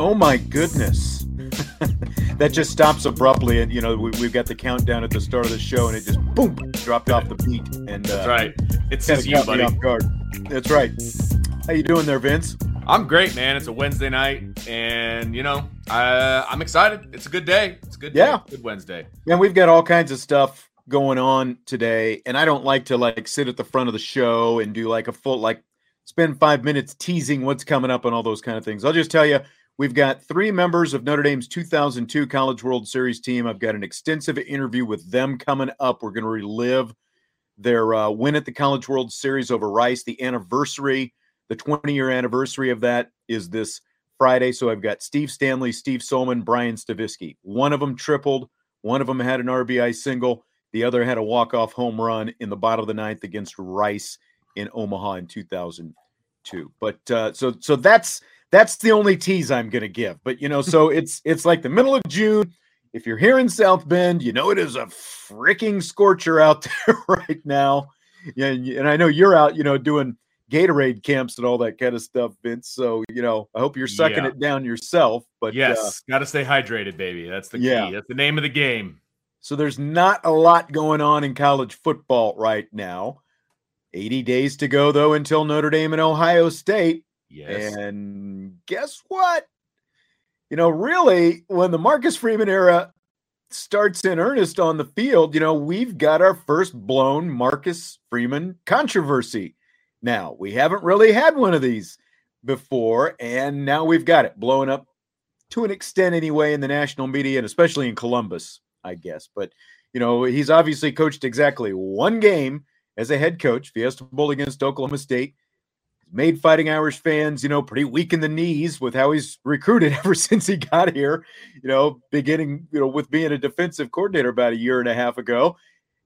Oh my goodness. that just stops abruptly, and you know we, have got the countdown at the start of the show, and it just boom dropped off the beat. And uh, that's right. It's just you, buddy. Off guard. That's right. How you doing there, Vince? I'm great, man. It's a Wednesday night, and you know I, I'm excited. It's a good day. It's a good day. Yeah, good Wednesday. And we've got all kinds of stuff going on today, and I don't like to like sit at the front of the show and do like a full like spend five minutes teasing what's coming up and all those kind of things. I'll just tell you We've got three members of Notre Dame's 2002 College World Series team. I've got an extensive interview with them coming up. We're going to relive their uh, win at the College World Series over Rice. The anniversary, the 20 year anniversary of that is this Friday. So I've got Steve Stanley, Steve Sollmann, Brian Stavisky. One of them tripled, one of them had an RBI single, the other had a walk off home run in the bottom of the ninth against Rice in Omaha in 2002. But uh, so so that's that's the only tease I'm going to give. But you know, so it's it's like the middle of June. If you're here in South Bend, you know it is a freaking scorcher out there right now. Yeah, and I know you're out, you know, doing Gatorade camps and all that kind of stuff, Vince. So you know, I hope you're sucking yeah. it down yourself. But yes, uh, got to stay hydrated, baby. That's the yeah. key. That's the name of the game. So there's not a lot going on in college football right now. 80 days to go though until Notre Dame and Ohio State. Yes. And guess what? You know, really, when the Marcus Freeman era starts in earnest on the field, you know, we've got our first blown Marcus Freeman controversy. Now, we haven't really had one of these before, and now we've got it blowing up to an extent anyway in the national media and especially in Columbus, I guess. But, you know, he's obviously coached exactly one game as a head coach, Fiesta Bowl against Oklahoma State made Fighting Irish fans, you know, pretty weak in the knees with how he's recruited ever since he got here. You know, beginning, you know, with being a defensive coordinator about a year and a half ago,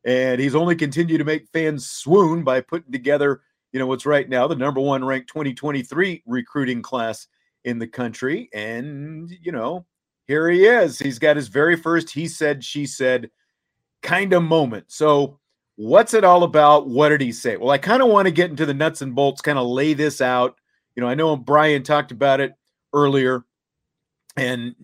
and he's only continued to make fans swoon by putting together, you know, what's right now the number one ranked 2023 recruiting class in the country. And you know, here he is. He's got his very first he said, she said kind of moment. So What's it all about? What did he say? Well, I kind of want to get into the nuts and bolts, kind of lay this out. You know, I know Brian talked about it earlier, and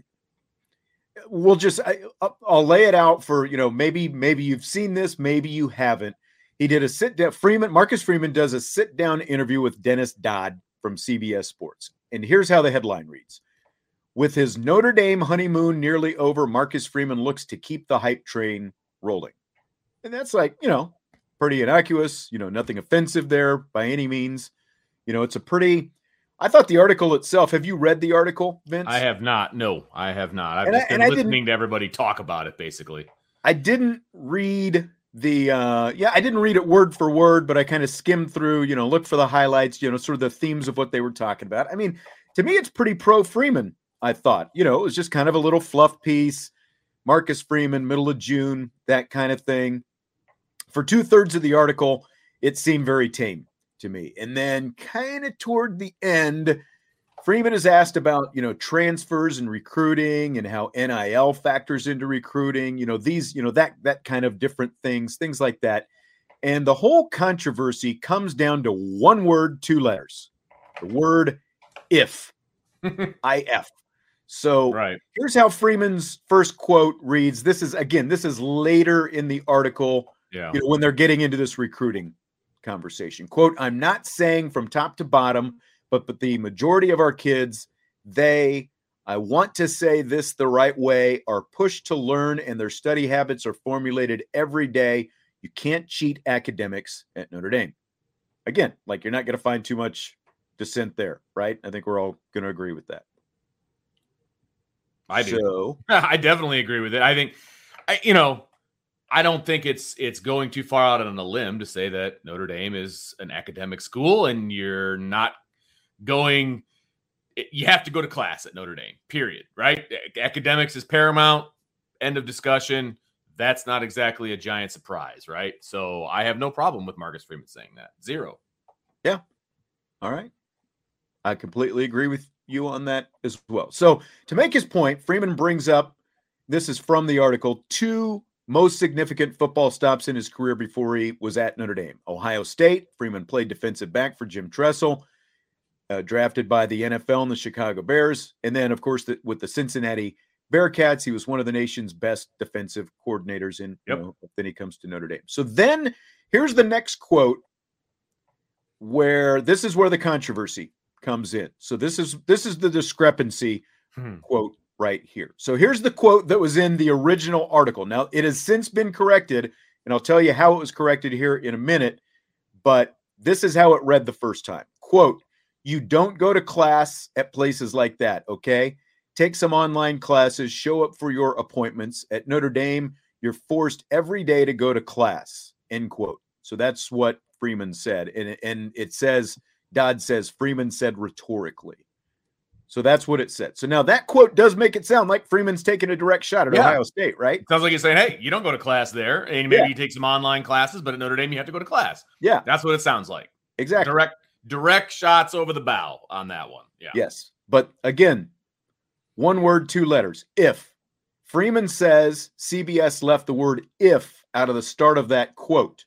we'll just I, uh, will lay it out for you know maybe maybe you've seen this, maybe you haven't. He did a sit down. Freeman Marcus Freeman does a sit down interview with Dennis Dodd from CBS Sports, and here's how the headline reads. With his Notre Dame honeymoon nearly over, Marcus Freeman looks to keep the hype train rolling. And that's like, you know, pretty innocuous, you know, nothing offensive there by any means. You know, it's a pretty I thought the article itself, have you read the article, Vince? I have not. No, I have not. I've and just I, been listening to everybody talk about it basically. I didn't read the uh yeah, I didn't read it word for word, but I kind of skimmed through, you know, look for the highlights, you know, sort of the themes of what they were talking about. I mean, to me it's pretty pro Freeman, I thought. You know, it was just kind of a little fluff piece. Marcus Freeman, middle of June, that kind of thing for two thirds of the article, it seemed very tame to me. And then, kind of toward the end, Freeman is asked about you know transfers and recruiting and how NIL factors into recruiting. You know these you know that that kind of different things, things like that. And the whole controversy comes down to one word, two letters. The word if. if. So right. here's how Freeman's first quote reads. This is again, this is later in the article yeah. You know, when they're getting into this recruiting conversation. Quote, I'm not saying from top to bottom, but but the majority of our kids, they I want to say this the right way, are pushed to learn and their study habits are formulated every day. You can't cheat academics at Notre Dame. Again, like you're not going to find too much dissent there, right? I think we're all going to agree with that. I do. So, I definitely agree with it. I think, I, you know, I don't think it's it's going too far out on a limb to say that Notre Dame is an academic school and you're not going eh, you have to go to class at Notre Dame. Period, right? Academics is paramount. End of discussion. That's not exactly a giant surprise, right? So I have no problem with Marcus Freeman saying that. Zero. Yeah. All right. I completely agree with you on that as well. So to make his point, Freeman brings up this is from the article two most significant football stops in his career before he was at Notre Dame. Ohio State, Freeman played defensive back for Jim Tressel, uh, drafted by the NFL and the Chicago Bears. And then, of course, the, with the Cincinnati Bearcats, he was one of the nation's best defensive coordinators in, yep. you know, then he comes to Notre Dame. So then here's the next quote where this is where the controversy comes in. So this is this is the discrepancy hmm. quote right here. So here's the quote that was in the original article. Now, it has since been corrected, and I'll tell you how it was corrected here in a minute, but this is how it read the first time. Quote, you don't go to class at places like that, okay? Take some online classes, show up for your appointments. At Notre Dame, you're forced every day to go to class, end quote. So that's what Freeman said. And, and it says, Dodd says, Freeman said rhetorically. So that's what it said. So now that quote does make it sound like Freeman's taking a direct shot at yeah. Ohio State, right? Sounds like he's saying, "Hey, you don't go to class there, and maybe yeah. you take some online classes, but at Notre Dame you have to go to class." Yeah, that's what it sounds like. Exactly. Direct, direct shots over the bow on that one. Yeah. Yes, but again, one word, two letters. If Freeman says CBS left the word "if" out of the start of that quote,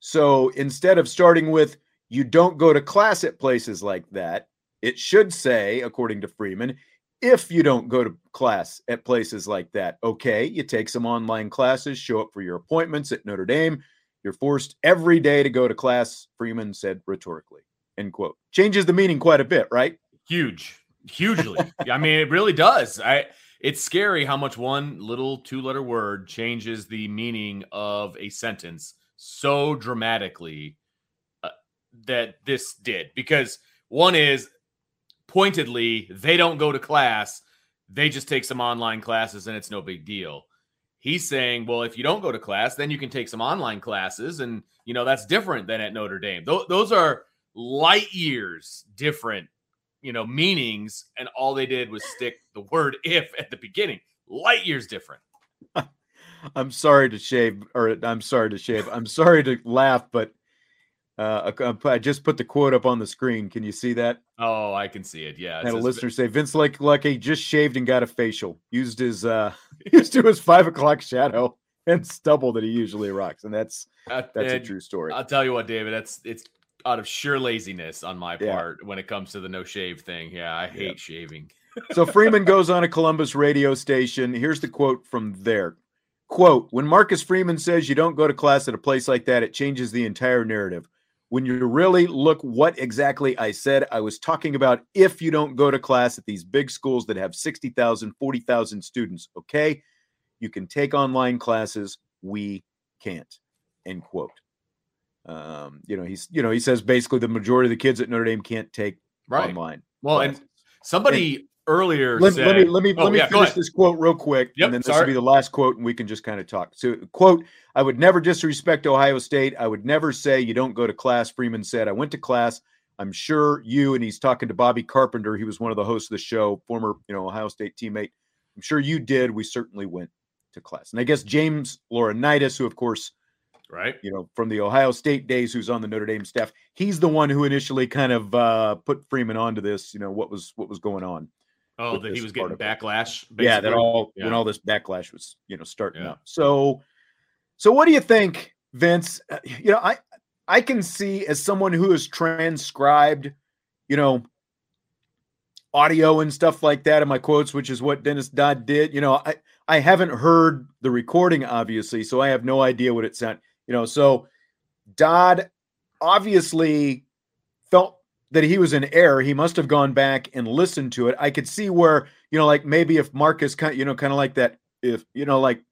so instead of starting with "you don't go to class at places like that," It should say, according to Freeman, if you don't go to class at places like that, okay, you take some online classes, show up for your appointments at Notre Dame. You're forced every day to go to class, Freeman said rhetorically. End quote. Changes the meaning quite a bit, right? Huge, hugely. I mean, it really does. I it's scary how much one little two-letter word changes the meaning of a sentence so dramatically uh, that this did. Because one is pointedly, they don't go to class. They just take some online classes and it's no big deal. He's saying, well, if you don't go to class, then you can take some online classes. And, you know, that's different than at Notre Dame. Th- those are light years different, you know, meanings. And all they did was stick the word if at the beginning. Light years different. I'm sorry to shave, or I'm sorry to shave. I'm sorry to laugh, but uh, I just put the quote up on the screen. Can you see that? Oh, I can see it. Yeah. It had a listener say Vince like Lucky just shaved and got a facial. Used his uh used to his five o'clock shadow and stubble that he usually rocks, and that's uh, that's a true story. I'll tell you what, David. That's it's out of sheer laziness on my part yeah. when it comes to the no shave thing. Yeah, I hate yeah. shaving. so Freeman goes on a Columbus radio station. Here's the quote from there. Quote, when Marcus Freeman says you don't go to class at a place like that, it changes the entire narrative when you really look what exactly I said, I was talking about if you don't go to class at these big schools that have 60,000, 40,000 students, okay? You can take online classes. We can't. End quote. Um, you know, he's, you know, he says basically the majority of the kids at Notre Dame can't take right. online. Well, classes. and somebody earlier let, said, let me let me oh, let me yeah, finish this quote real quick yep, and then this will be the last quote and we can just kind of talk. So quote i would never disrespect ohio state. I would never say you don't go to class freeman said. I went to class. I'm sure you and he's talking to bobby carpenter. He was one of the hosts of the show former you know ohio state teammate. I'm sure you did. We certainly went to class. And i guess james laurinaitis who of course right. you know from the ohio state days who's on the notre dame staff he's the one who initially kind of uh, put freeman onto this you know what was what was going on Oh, that he was getting backlash. Basically? Yeah, that all yeah. when all this backlash was, you know, starting yeah. up. So, so what do you think, Vince? Uh, you know, I I can see as someone who has transcribed, you know, audio and stuff like that in my quotes, which is what Dennis Dodd did. You know, I I haven't heard the recording, obviously, so I have no idea what it sounded. You know, so Dodd obviously felt that he was in error. He must have gone back and listened to it. I could see where, you know, like maybe if Marcus kind of, you know, kind of like that, if, you know, like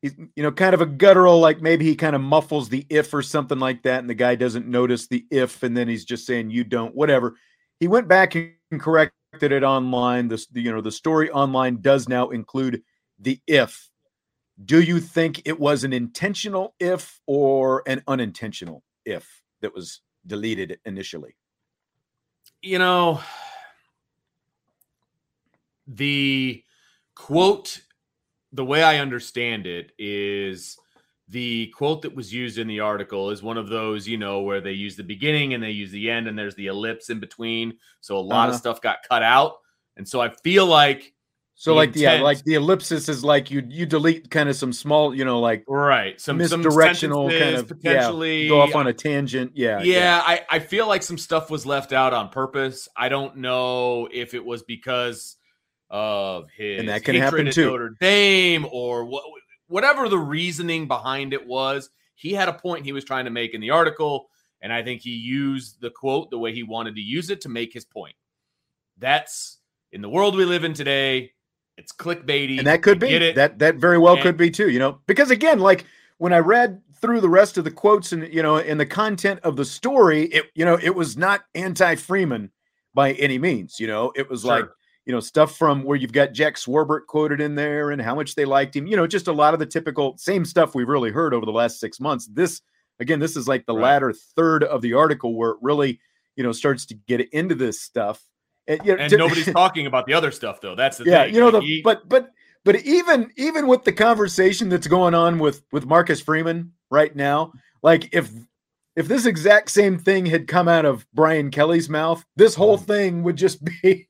he's, you know, kind of a guttural, like maybe he kind of muffles the if or something like that. And the guy doesn't notice the if, and then he's just saying, you don't, whatever. He went back and corrected it online. This, you know, the story online does now include the if. Do you think it was an intentional if or an unintentional if that was deleted initially? You know, the quote, the way I understand it is the quote that was used in the article is one of those, you know, where they use the beginning and they use the end and there's the ellipse in between. So a lot uh-huh. of stuff got cut out. And so I feel like so like the, yeah, like the ellipsis is like you you delete kind of some small, you know, like right, some misdirectional some kind of potentially yeah, go off on a tangent. Yeah, yeah, yeah. I I feel like some stuff was left out on purpose. I don't know if it was because of his and that can happen too. Notre Dame or what, whatever the reasoning behind it was. He had a point he was trying to make in the article, and I think he used the quote the way he wanted to use it to make his point. That's in the world we live in today it's clickbaity. And that could be it. that that very well and, could be too, you know. Because again, like when I read through the rest of the quotes and you know in the content of the story, it you know, it was not anti-Freeman by any means, you know. It was sure. like you know, stuff from where you've got Jack Swarbrick quoted in there and how much they liked him. You know, just a lot of the typical same stuff we've really heard over the last six months. This, again, this is like the right. latter third of the article where it really, you know, starts to get into this stuff. And, you know, and nobody's talking about the other stuff though. That's the yeah, thing. you know the he, but but but even even with the conversation that's going on with with Marcus Freeman right now, like if if this exact same thing had come out of Brian Kelly's mouth, this whole mm. thing would just be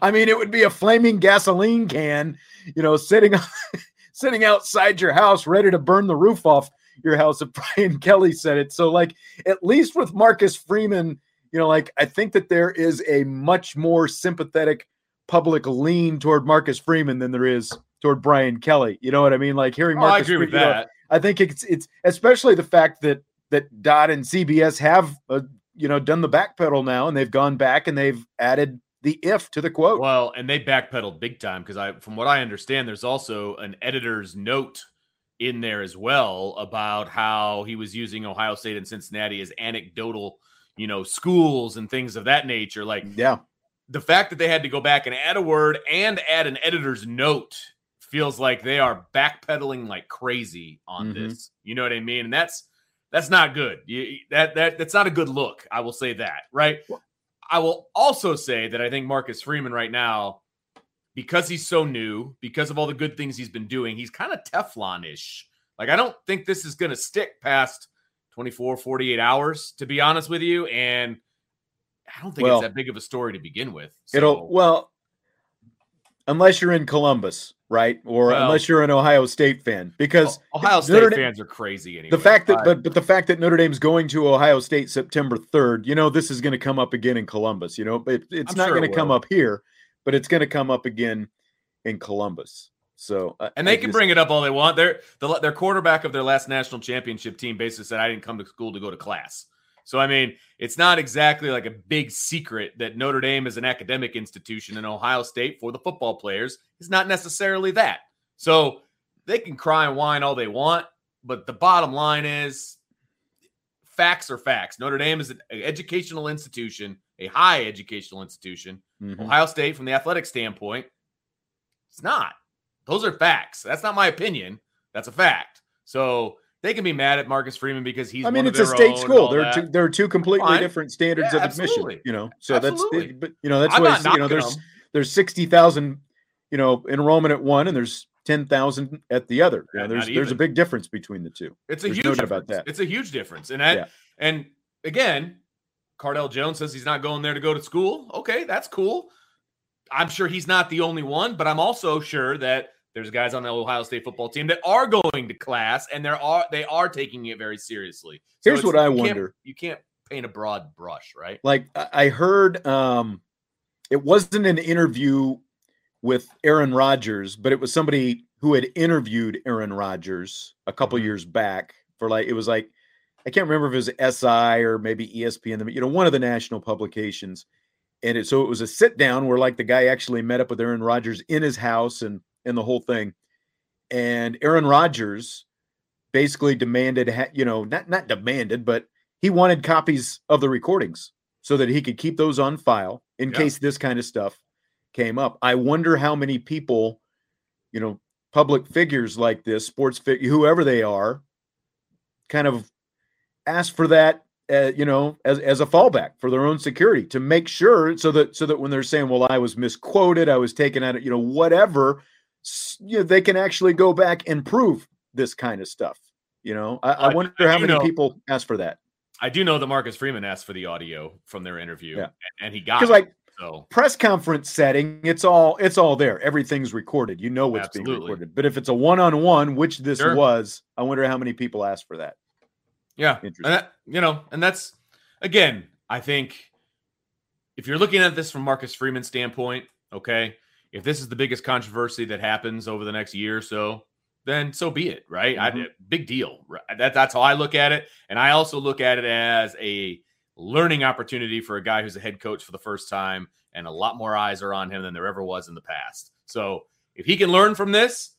I mean, it would be a flaming gasoline can, you know, sitting sitting outside your house ready to burn the roof off your house if Brian Kelly said it. So like at least with Marcus Freeman you know, like I think that there is a much more sympathetic public lean toward Marcus Freeman than there is toward Brian Kelly. You know what I mean? Like hearing Marcus. Oh, I agree Freeman, with that. Know, I think it's it's especially the fact that that Dodd and CBS have uh, you know done the backpedal now, and they've gone back and they've added the if to the quote. Well, and they backpedaled big time because I, from what I understand, there's also an editor's note in there as well about how he was using Ohio State and Cincinnati as anecdotal you know, schools and things of that nature. Like, yeah, the fact that they had to go back and add a word and add an editor's note feels like they are backpedaling like crazy on mm-hmm. this. You know what I mean? And that's that's not good. You, that that that's not a good look. I will say that, right? I will also say that I think Marcus Freeman right now, because he's so new, because of all the good things he's been doing, he's kind of Teflon-ish. Like I don't think this is going to stick past 24, 48 hours, to be honest with you. And I don't think well, it's that big of a story to begin with. So. It'll, well, unless you're in Columbus, right? Or well, unless you're an Ohio State fan, because Ohio State Notre fans are crazy anyway. The fact that, but, but the fact that Notre Dame's going to Ohio State September 3rd, you know, this is going to come up again in Columbus, you know, but it's I'm not sure going to come up here, but it's going to come up again in Columbus. So uh, and they I can just, bring it up all they want. Their the, their quarterback of their last national championship team basically said, "I didn't come to school to go to class." So I mean, it's not exactly like a big secret that Notre Dame is an academic institution and Ohio State for the football players is not necessarily that. So they can cry and whine all they want, but the bottom line is facts are facts. Notre Dame is an educational institution, a high educational institution. Mm-hmm. Ohio State, from the athletic standpoint, it's not. Those are facts. That's not my opinion. That's a fact. So they can be mad at Marcus Freeman because he's. I mean, it's a state school. There are two, there are two completely Fine. different standards yeah, of admission. You know, so absolutely. that's but you know that's why you know there's them. there's sixty thousand you know enrollment at one and there's ten thousand at the other. You know, there's there's a big difference between the two. It's a there's huge no difference. about that. It's a huge difference, and I, yeah. and again, Cardale Jones says he's not going there to go to school. Okay, that's cool. I'm sure he's not the only one, but I'm also sure that there's guys on the Ohio State football team that are going to class and there are they are taking it very seriously. So Here's what I you wonder. Can't, you can't paint a broad brush, right? Like I heard um it wasn't an interview with Aaron Rodgers, but it was somebody who had interviewed Aaron Rodgers a couple mm-hmm. years back for like it was like I can't remember if it was SI or maybe ESPN, you know, one of the national publications. And it, so it was a sit down where like the guy actually met up with Aaron Rodgers in his house and and the whole thing. And Aaron Rodgers basically demanded, you know, not not demanded, but he wanted copies of the recordings so that he could keep those on file in yeah. case this kind of stuff came up. I wonder how many people, you know, public figures like this, sports figure, whoever they are, kind of ask for that, uh, you know, as, as a fallback for their own security to make sure so that so that when they're saying, "Well, I was misquoted, I was taken out of," you know, whatever, you know, they can actually go back and prove this kind of stuff. You know, I, I wonder how many know, people ask for that. I do know that Marcus Freeman asked for the audio from their interview, yeah. and, and he got because like so press conference setting, it's all it's all there. Everything's recorded. You know what's Absolutely. being recorded. But if it's a one on one, which this sure. was, I wonder how many people asked for that. Yeah, and that, you know, and that's again, I think if you're looking at this from Marcus Freeman's standpoint, okay, if this is the biggest controversy that happens over the next year or so, then so be it, right? Mm-hmm. I, big deal. Right? That, that's how I look at it, and I also look at it as a learning opportunity for a guy who's a head coach for the first time, and a lot more eyes are on him than there ever was in the past. So if he can learn from this,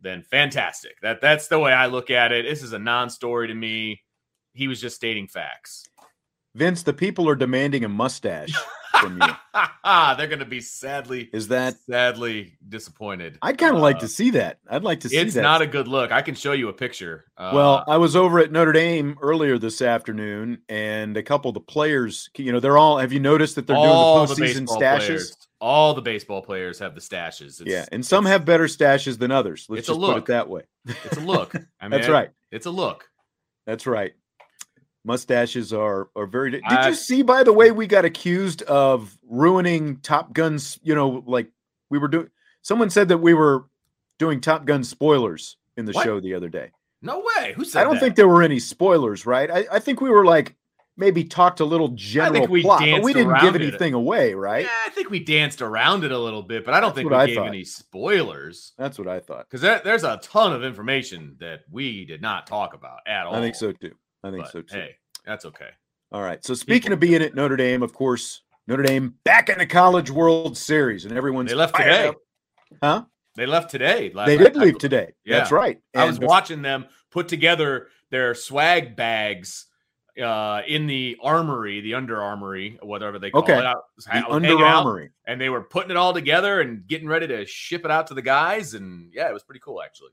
then fantastic. That that's the way I look at it. This is a non-story to me. He was just stating facts. Vince, the people are demanding a mustache from you. They're going to be sadly is that sadly disappointed. I'd kind of uh, like to see that. I'd like to see. It's that. not a good look. I can show you a picture. Uh, well, I was over at Notre Dame earlier this afternoon, and a couple of the players. You know, they're all. Have you noticed that they're doing the postseason the stashes? Players, all the baseball players have the stashes. It's, yeah, and some have better stashes than others. Let's just put it that way. It's a look. I mean, That's right. It's a look. That's right mustaches are are very did I, you see by the way we got accused of ruining top guns you know like we were doing someone said that we were doing top gun spoilers in the what? show the other day no way who said i don't that? think there were any spoilers right i, I think we were like maybe talked a little general we plot but we didn't give anything it. away right yeah i think we danced around it a little bit but i don't That's think we I gave thought. any spoilers That's what I thought. Because there, there's a ton of information that we did not talk about at all. I think so too. I think but, so too. Hey, that's okay. All right. So speaking People. of being at Notre Dame, of course, Notre Dame back in the College World Series, and everyone's they left today, up. huh? They left today. They did leave today. Yeah. That's right. And I was watching them put together their swag bags uh, in the armory, the Under Armory, whatever they call okay. it. Out, the Under Armory, and they were putting it all together and getting ready to ship it out to the guys. And yeah, it was pretty cool, actually.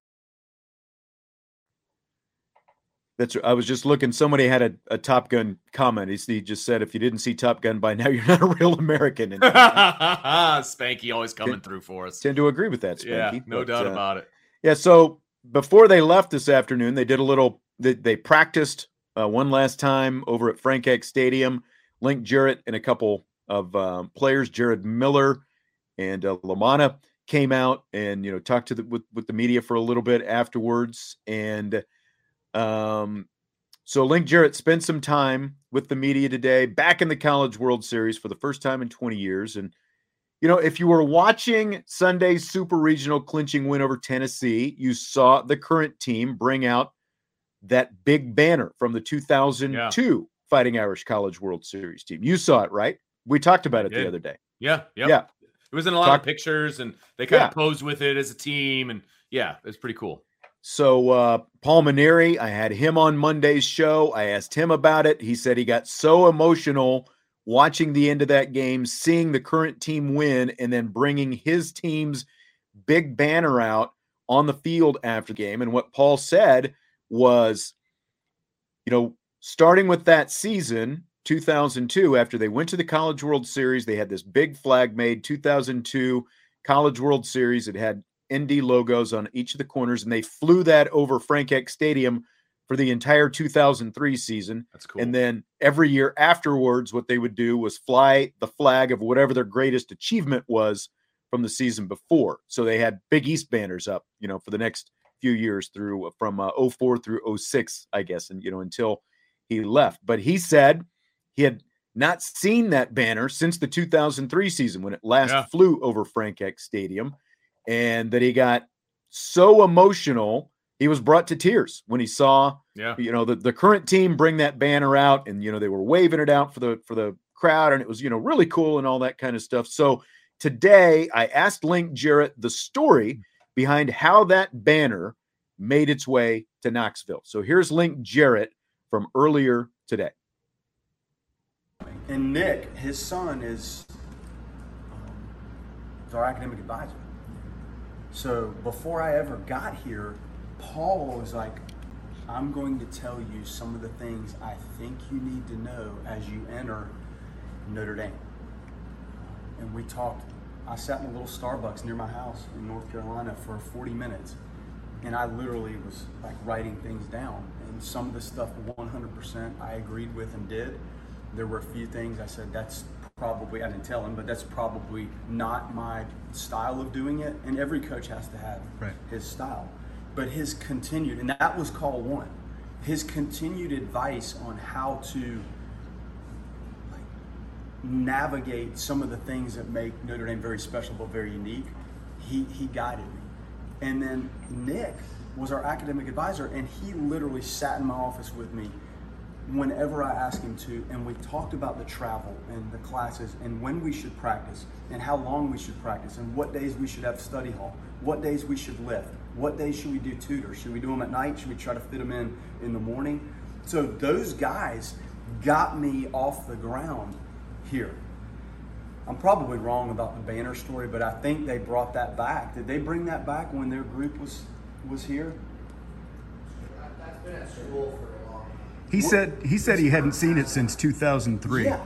That's I was just looking. Somebody had a, a Top Gun comment. He, he, just said, "If you didn't see Top Gun by now, you're not a real American." And Spanky always coming through for us. Tend to agree with that, Spanky. Yeah, no but, doubt uh, about it. Yeah. So before they left this afternoon, they did a little. They, they practiced uh, one last time over at Frank Eck Stadium. Link Jarrett and a couple of um, players, Jared Miller and uh, Lamanna, came out and you know talked to the with, with the media for a little bit afterwards and. Um, So Link Jarrett spent some time with the media today, back in the College World Series for the first time in 20 years. And, you know, if you were watching Sunday's Super Regional clinching win over Tennessee, you saw the current team bring out that big banner from the 2002 yeah. Fighting Irish College World Series team. You saw it, right? We talked about it the other day. Yeah. Yep. Yeah. It was in a lot Talk- of pictures and they kind yeah. of posed with it as a team. And yeah, it was pretty cool. So uh, Paul Mainieri, I had him on Monday's show. I asked him about it. He said he got so emotional watching the end of that game, seeing the current team win, and then bringing his team's big banner out on the field after the game. And what Paul said was, you know, starting with that season, 2002, after they went to the College World Series, they had this big flag made. 2002 College World Series. It had ND logos on each of the corners, and they flew that over Frank Eck Stadium for the entire 2003 season. That's cool. And then every year afterwards, what they would do was fly the flag of whatever their greatest achievement was from the season before. So they had Big East banners up, you know, for the next few years through uh, from uh, 04 through 06, I guess, and you know until he left. But he said he had not seen that banner since the 2003 season when it last yeah. flew over Frank Eck Stadium and that he got so emotional he was brought to tears when he saw yeah. you know the, the current team bring that banner out and you know they were waving it out for the for the crowd and it was you know really cool and all that kind of stuff. So today i asked link jarrett the story behind how that banner made its way to knoxville. So here's link jarrett from earlier today. And nick his son is, um, is our academic advisor so before I ever got here, Paul was like, I'm going to tell you some of the things I think you need to know as you enter Notre Dame. And we talked, I sat in a little Starbucks near my house in North Carolina for 40 minutes. And I literally was like writing things down. And some of the stuff 100% I agreed with and did. There were a few things I said, that's probably, I didn't tell him, but that's probably not my style of doing it. And every coach has to have right. his style. But his continued, and that was call one, his continued advice on how to like, navigate some of the things that make Notre Dame very special but very unique, he, he guided me. And then Nick was our academic advisor, and he literally sat in my office with me whenever I ask him to, and we talked about the travel and the classes and when we should practice and how long we should practice and what days we should have study hall, what days we should lift, what days should we do tutors, should we do them at night, should we try to fit them in in the morning. So those guys got me off the ground here. I'm probably wrong about the banner story, but I think they brought that back. Did they bring that back when their group was was here? That's been at school for he said he said he hadn't seen it since 2003. Yeah.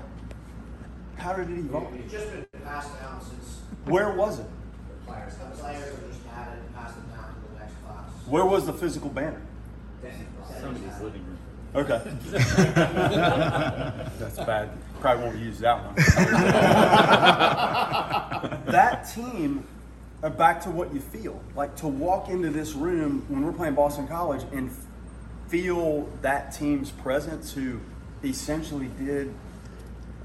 How did it evolve? It's just been passed down since. Where was it? The players. The players are just had and passed it down to the next class. Where was the physical banner? Somebody's living room. Okay. That's bad. Probably won't use that one. that team, uh, back to what you feel. Like to walk into this room when we're playing Boston College and feel that team's presence who essentially did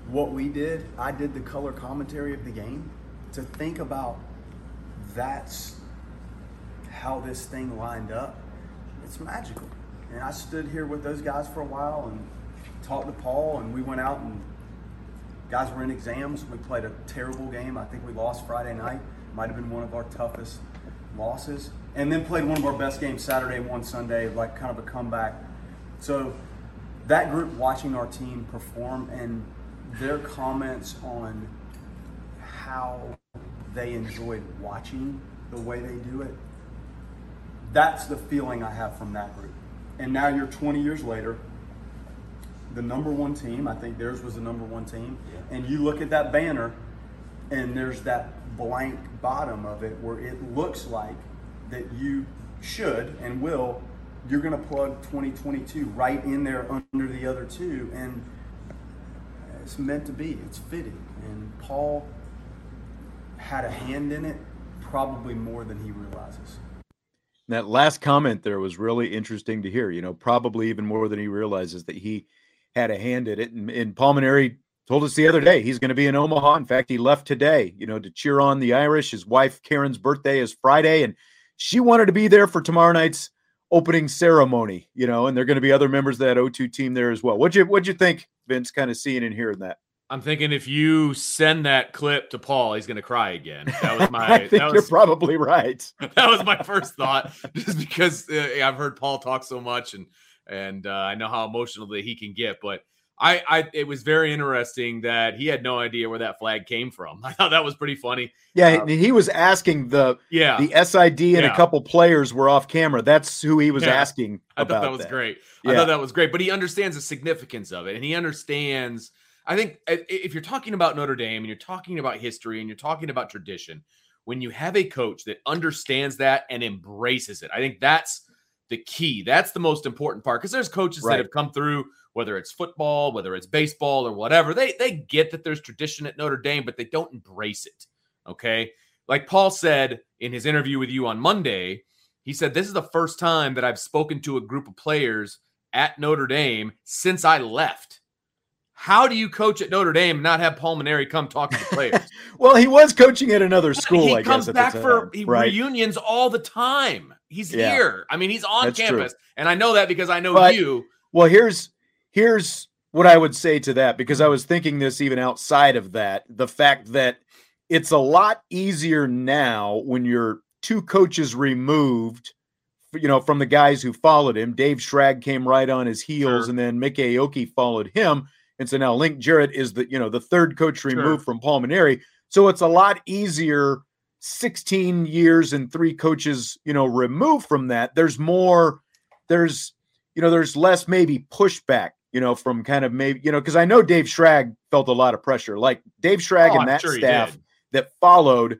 what we did. I did the color commentary of the game. To think about that's how this thing lined up, it's magical. And I stood here with those guys for a while and talked to Paul, and we went out and guys were in exams. We played a terrible game. I think we lost Friday night. Might have been one of our toughest losses and then played one of our best games Saturday, one Sunday, like kind of a comeback. So that group watching our team perform and their comments on how they enjoyed watching the way they do it, that's the feeling I have from that group. And now you're 20 years later, the number one team, I think theirs was the number one team, yeah. and you look at that banner and there's that blank bottom of it where it looks like that you should and will, you're going to plug 2022 right in there under the other two. And it's meant to be, it's fitting. And Paul had a hand in it, probably more than he realizes. That last comment there was really interesting to hear. You know, probably even more than he realizes that he had a hand in it. And, and Paul Mainieri told us the other day he's going to be in Omaha. In fact, he left today, you know, to cheer on the Irish. His wife Karen's birthday is Friday, and she wanted to be there for tomorrow night's opening ceremony. You know, and there are going to be other members of that O2 team there as well. What'd you What'd you think, Vince? Kind of seeing and hearing that. I'm thinking if you send that clip to Paul, he's going to cry again. That was my. I think that was, you're probably right. that was my first thought, just because uh, I've heard Paul talk so much, and and uh, I know how emotional that he can get. But I, I, it was very interesting that he had no idea where that flag came from. I thought that was pretty funny. Yeah, Um, he was asking the Yeah, the SID and Yeah. a couple players were off camera. That's who he was Yeah. asking I about. thought that was great. I Yeah. thought that was great. But he understands the significance of it, and he understands. I think if you're talking about Notre Dame and you're talking about history and you're talking about tradition, when you have a coach that understands that and embraces it, I think that's the key. That's the most important part because there's coaches Right. that have come through, whether it's football, whether it's baseball or whatever. They they get that there's tradition at Notre Dame, but they don't embrace it. Okay, like Paul said in his interview with you on Monday, he said this is the first time that I've spoken to a group of players at Notre Dame since I left. How do you coach at Notre Dame and not have Paul Mainieri come talk to the players? Well, he was coaching at another school. he I comes guess, back for right. reunions all the time. He's Yeah. here. I mean, he's on That's true. campus, and I know that because I know But- you. Well, here's here's what I would say to that because I was thinking this even outside of that. The fact that it's a lot easier now when you're two coaches removed, you know, from the guys who followed him. Dave Schrag came right on his heels, Sure. and then Mik Aoki followed him. And so now Link Jarrett is the you know the third coach removed from Paul Mainieri. So it's a lot easier 16 years and three coaches, you know, removed from that. There's more, there's, you know, there's less maybe pushback, you know, from kind of maybe, you know, because I know Dave Schrag felt a lot of pressure. Like Dave Schrag Oh, and that sure staff that followed,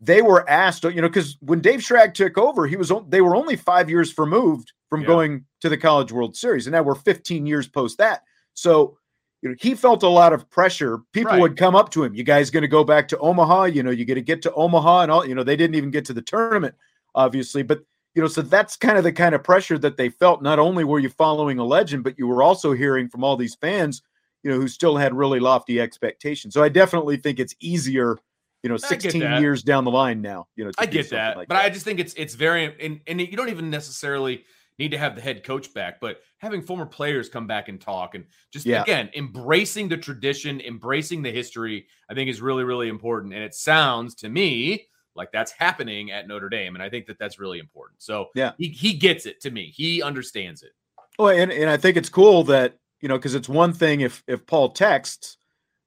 they were asked, you know, because when Dave Schrag took over, he was they were only five years removed from Yeah. going to the College World Series, and now we're 15 years post that. So, you know, he felt a lot of pressure. People Right. would come up to him. You guys going to go back to Omaha? You know, you got to get to Omaha and all. You know, they didn't even get to the tournament, obviously, but you know, so that's kind of the kind of pressure that they felt. Not only were you following a legend, but you were also hearing from all these fans, you know, who still had really lofty expectations. So I definitely think it's easier, you know, 16 years down the line now. You know, to I get that, like but I just think it's it's very and, and you don't even necessarily need to have the head coach back, but having former players come back and talk and just Yeah. again embracing the tradition, embracing the history, I think is really really important. And it sounds to me like that's happening at Notre Dame, and I think that that's really important. So Yeah. he he gets it to me. He understands it. Well, and, and I think it's cool that, you know, because it's one thing if if Paul texts,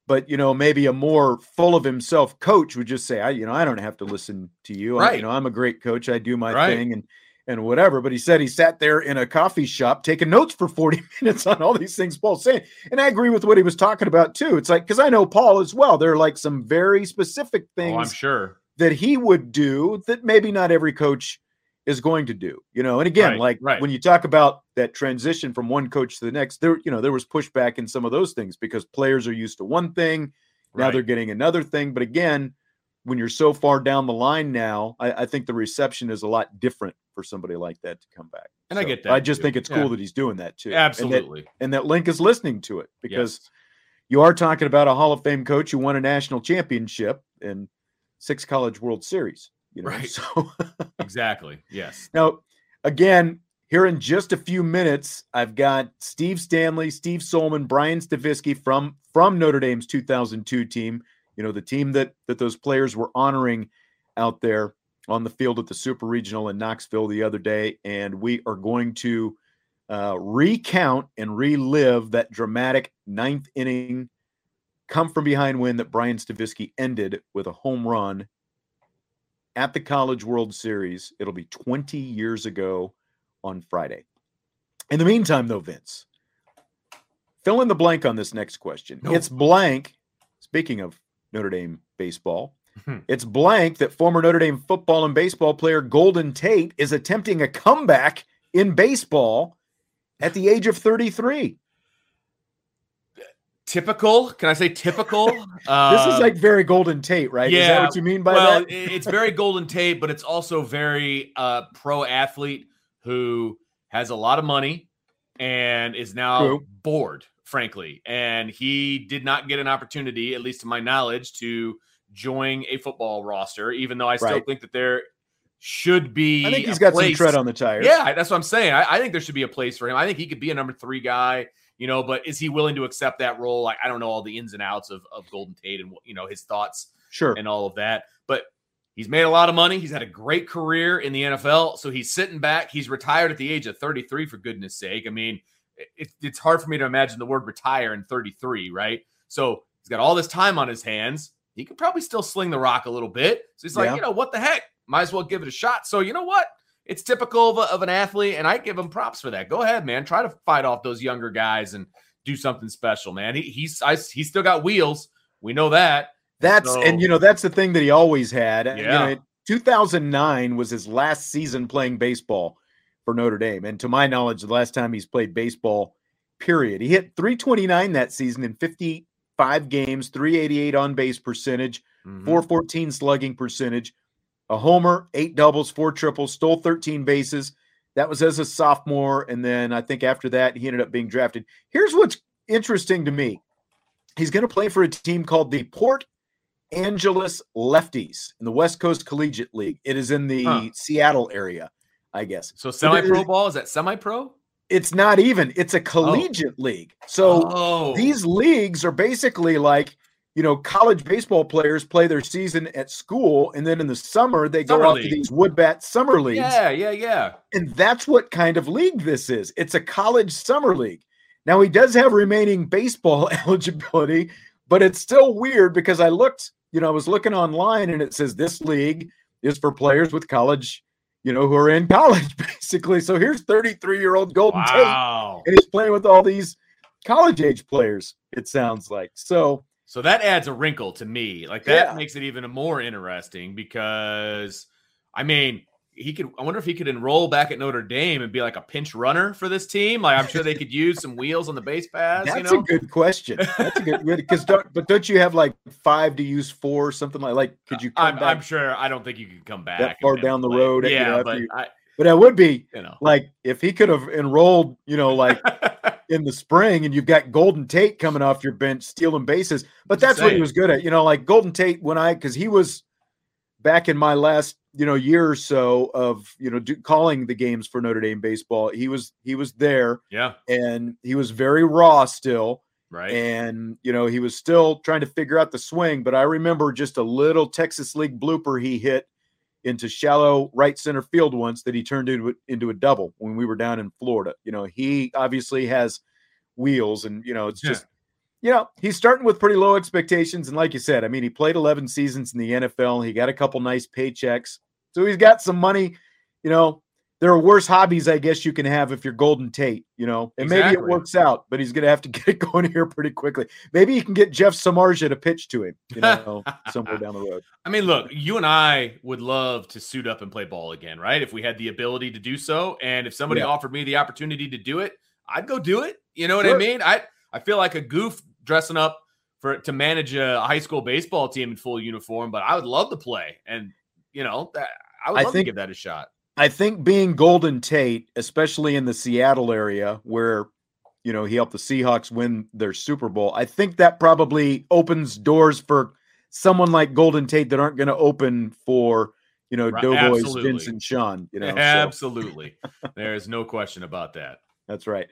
but you know, maybe a more full of himself coach would just say, I, you know, I don't have to listen to you. I, you know, I'm a great coach. I do my Right. thing and and whatever. But he said he sat there in a coffee shop taking notes for 40 minutes on all these things Paul's saying. And I agree with what he was talking about too. It's like because I know Paul as well. There are like some very specific things Oh, I'm sure. That he would do that maybe not every coach is going to do you know and again Right, like right. when you talk about that transition from one coach to the next there you know there was pushback in some of those things because players are used to one thing now Right. they're getting another thing but again when you're so far down the line now i, I think the reception is a lot different for somebody like that to come back And I get that i just too. think it's Yeah. cool that he's doing that too and that- Absolutely. and that link is listening to it because Yes. you are talking about a Hall of Fame coach who won a national championship and six college World Series. You know, Right. so exactly. Yes. now again, here in just a few minutes, I've got Steve Stanley, Steve Sollmann, Brian Stavisky from from Notre Dame's 2002 team. You know, the team that that those players were honoring out there on the field at the Super Regional in Knoxville the other day, and we are going to uh, recount and relive that dramatic ninth inning come from behind win that Brian Stavisky ended with a home run at the College World Series. It'll be 20 years ago on Friday. In the meantime, though, Vince, fill in the blank on this next question. No. It's blank. Speaking of Notre Dame baseball, Hmm. it's blank that former Notre Dame football and baseball player Golden Tate is attempting a comeback in baseball at the age of 33. Typical. Can I say typical? this Uh, is like very Golden Tate, right? is that yeah, what you mean by well, that? it- it's very Golden Tate, but it's also very uh, pro athlete who has a lot of money and is now True. bored, frankly. And he did not get an opportunity, at least to my knowledge, to join a football roster, even though I still Right. think that there should be. I think he's got some tread on the tires. yeah, that's what I'm saying. I, I think there should be a place for him. I think he could be a number three guy, you know, but is he willing to accept that role? Like, I don't know all the ins and outs of, of Golden Tate and, you know, his thoughts sure. and all of that. But he's made a lot of money. He's had a great career in the NFL. So he's sitting back. He's retired at the age of 33, for goodness sake. I mean, it, it's hard for me to imagine the word retire in 33, right? So he's got all this time on his hands. He could probably still sling the rock a little bit. So he's like, Yeah. you know, what the heck? Might as well give it a shot. So you know what? It's typical of, a, of an athlete, and I give him props for that. Go ahead, man. Try to fight off those younger guys and do something special, man. He, he's I, he's still got wheels. We know that. That's So- and you know that's the thing that he always had. You Yeah. know, 2009 was his last season playing baseball for Notre Dame, and to my knowledge, the last time he's played baseball. Period. He hit 329 that season in 55 games, 388 on base percentage, Mhm. 414 slugging percentage, a homer, eight doubles, four triples, stole 13 bases. That was as a sophomore. And then I think after that, he ended up being drafted. Here's what's interesting to me he's going to play for a team called the Port Angeles Lefties in the West Coast Collegiate League. It is in the Huh. Seattle area, I guess. So semi-pro is- ball is that semi-pro? It's not even, it's a oh. collegiate league. So oh, these leagues are basically like you know college baseball players play their season at school and then in the summer they go Summer off to league. these woodbat summer leagues. yeah, yeah, yeah. and that's what kind of league this is. It's a college summer league. Now he does have remaining baseball eligibility but it's still weird because i looked you know i was looking online and it says this league is for players with college you know who are in college basically. So here's 33 year old golden tate and he's playing with all these college age players it sounds like. So So that adds a wrinkle to me. Like that Yeah. makes it even more interesting because I mean, he could I wonder if he could enroll back at Notre Dame and be like a pinch runner for this team. Like I'm sure they could use some wheels on the base pass, that's you know. a good question that's a good because don't but don't you have like five to use four something like like could you come I'm, back I'm sure I don't think you could come back that far down the play. road, you Yeah, know, but you- I, but that would be you know. like if he could have enrolled you know like in the spring and you've got golden tate coming off your bench stealing bases but that's what he was good at you know like golden tate when i because he was back in my last you know year or so of you know do, calling the games for notre dame baseball he was he was there yeah, and he was very raw still right. and you know he was still trying to figure out the swing but i remember just a little texas league blooper he hit into shallow right center field once that he turned into, into a double when we were down in florida. You know he obviously has wheels and you know it's Yeah. just you know he's starting with pretty low expectations. And like you said i mean he played 11 seasons in the nfl he got a couple nice paychecks. So he's got some money you know there are worse hobbies i guess you can have if you're golden tate you know and maybe it works out but he's gonna have to get it going here pretty quickly maybe you can get jeff samardzija to pitch to him you know somewhere down the road I mean, look, you and I would love to suit up and play ball again, right? If we had the ability to do so, and if somebody Yeah. offered me the opportunity to do it, I'd go do it. You know what I mean? I I feel like a goof dressing up for to manage a high school baseball team in full uniform, but I would love to play, and you know, that, I would I love think- to give that a shot. I think being Golden Tate, especially in the Seattle area where you know he helped the Seahawks win their Super Bowl, I think that probably opens doors for someone like Golden Tate that aren't going to open for you know Right, Doughboys, absolutely. Vince and Sean. You know, so Absolutely, there is no question about that. that's right.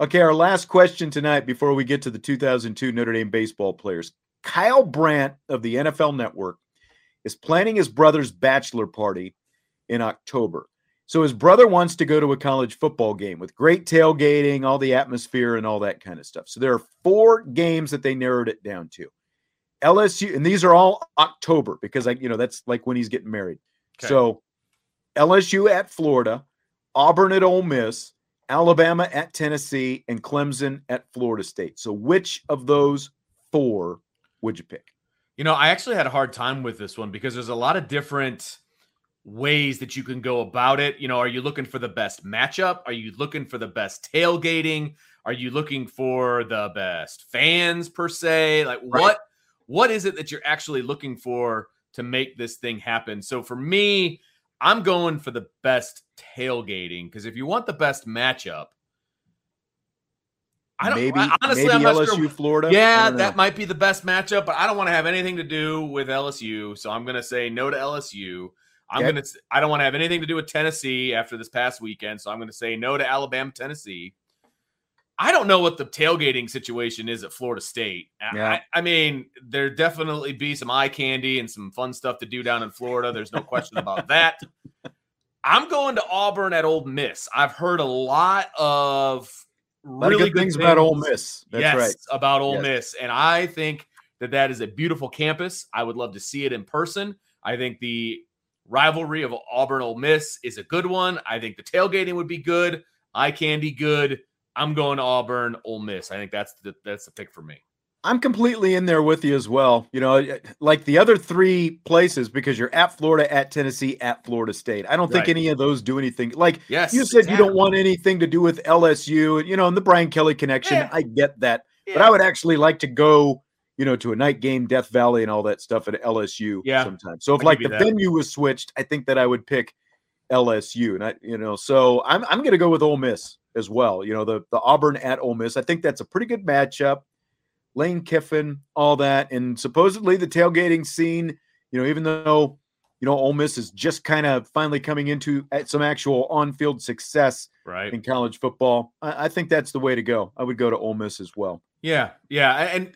Okay, our last question tonight before we get to the 2002 Notre Dame baseball players. Kyle Brandt of the NFL Network is planning his brother's bachelor party in October. So his brother wants to go to a college football game with great tailgating, all the atmosphere, and all that kind of stuff. So there are four games that they narrowed it down to. LSU, and these are all October because I, you know, that's like when he's getting married. Okay. So LSU at Florida, Auburn at Ole Miss, Alabama at Tennessee, and Clemson at Florida State. So which of those four would you pick? You know, I actually had a hard time with this one because there's a lot of different ways that you can go about it. You know, are you looking for the best matchup? Are you looking for the best tailgating? Are you looking for the best fans per se? Like Right. what what is it that you're actually looking for to make this thing happen? So for me, I'm going for the best tailgating because if you want the best matchup, I don't maybe I- honestly maybe I'm not LSU sure. Florida. Yeah, that might be the best matchup, but I don't want to have anything to do with LSU, so I'm going to say no to LSU. I'm going to I don't want to have anything to do with Tennessee after this past weekend, so I'm going to say no to Alabama, Tennessee. I don't know what the tailgating situation is at Florida State. I- Yeah. I, I mean, there definitely be some eye candy and some fun stuff to do down in Florida. There's no question about that. I'm going to Auburn at Ole Miss. I've heard a lot of lot really of good things about Ole Miss. That's yes, right. about Ole Yes. Miss, and I think that that is a beautiful campus. I would love to see it in person. I think the rivalry of Auburn Ole Miss is a good one. I think the tailgating would be good. Eye candy good. I'm going to Auburn Ole Miss. I think that's the that's the pick for me. I'm completely in there with you as well. You know, eh, like the other three places because you're at Florida, at Tennessee, at Florida State. I don't think Right. any of those do anything. Like Yes, you said, you don't want anything to do with LSU, you know, and the Brian Kelly connection. Yeah. I get that, but I would actually like to go, you know, to a night game, Death Valley, and all that stuff at LSU. Yeah. sometimes. So if I'll like the that. venue was switched, I think that I would pick LSU, and I, you know, so I'm I'm going to go with Ole Miss as well. You know, the the Auburn at Ole Miss. I think that's a pretty good matchup. Lane Kiffin, all that, and supposedly the tailgating scene. You know, even though you know Ole Miss is just kind of finally coming into some actual on-field success right. in college football, I, I think that's the way to go. I would go to Ole Miss as well. Yeah, yeah, and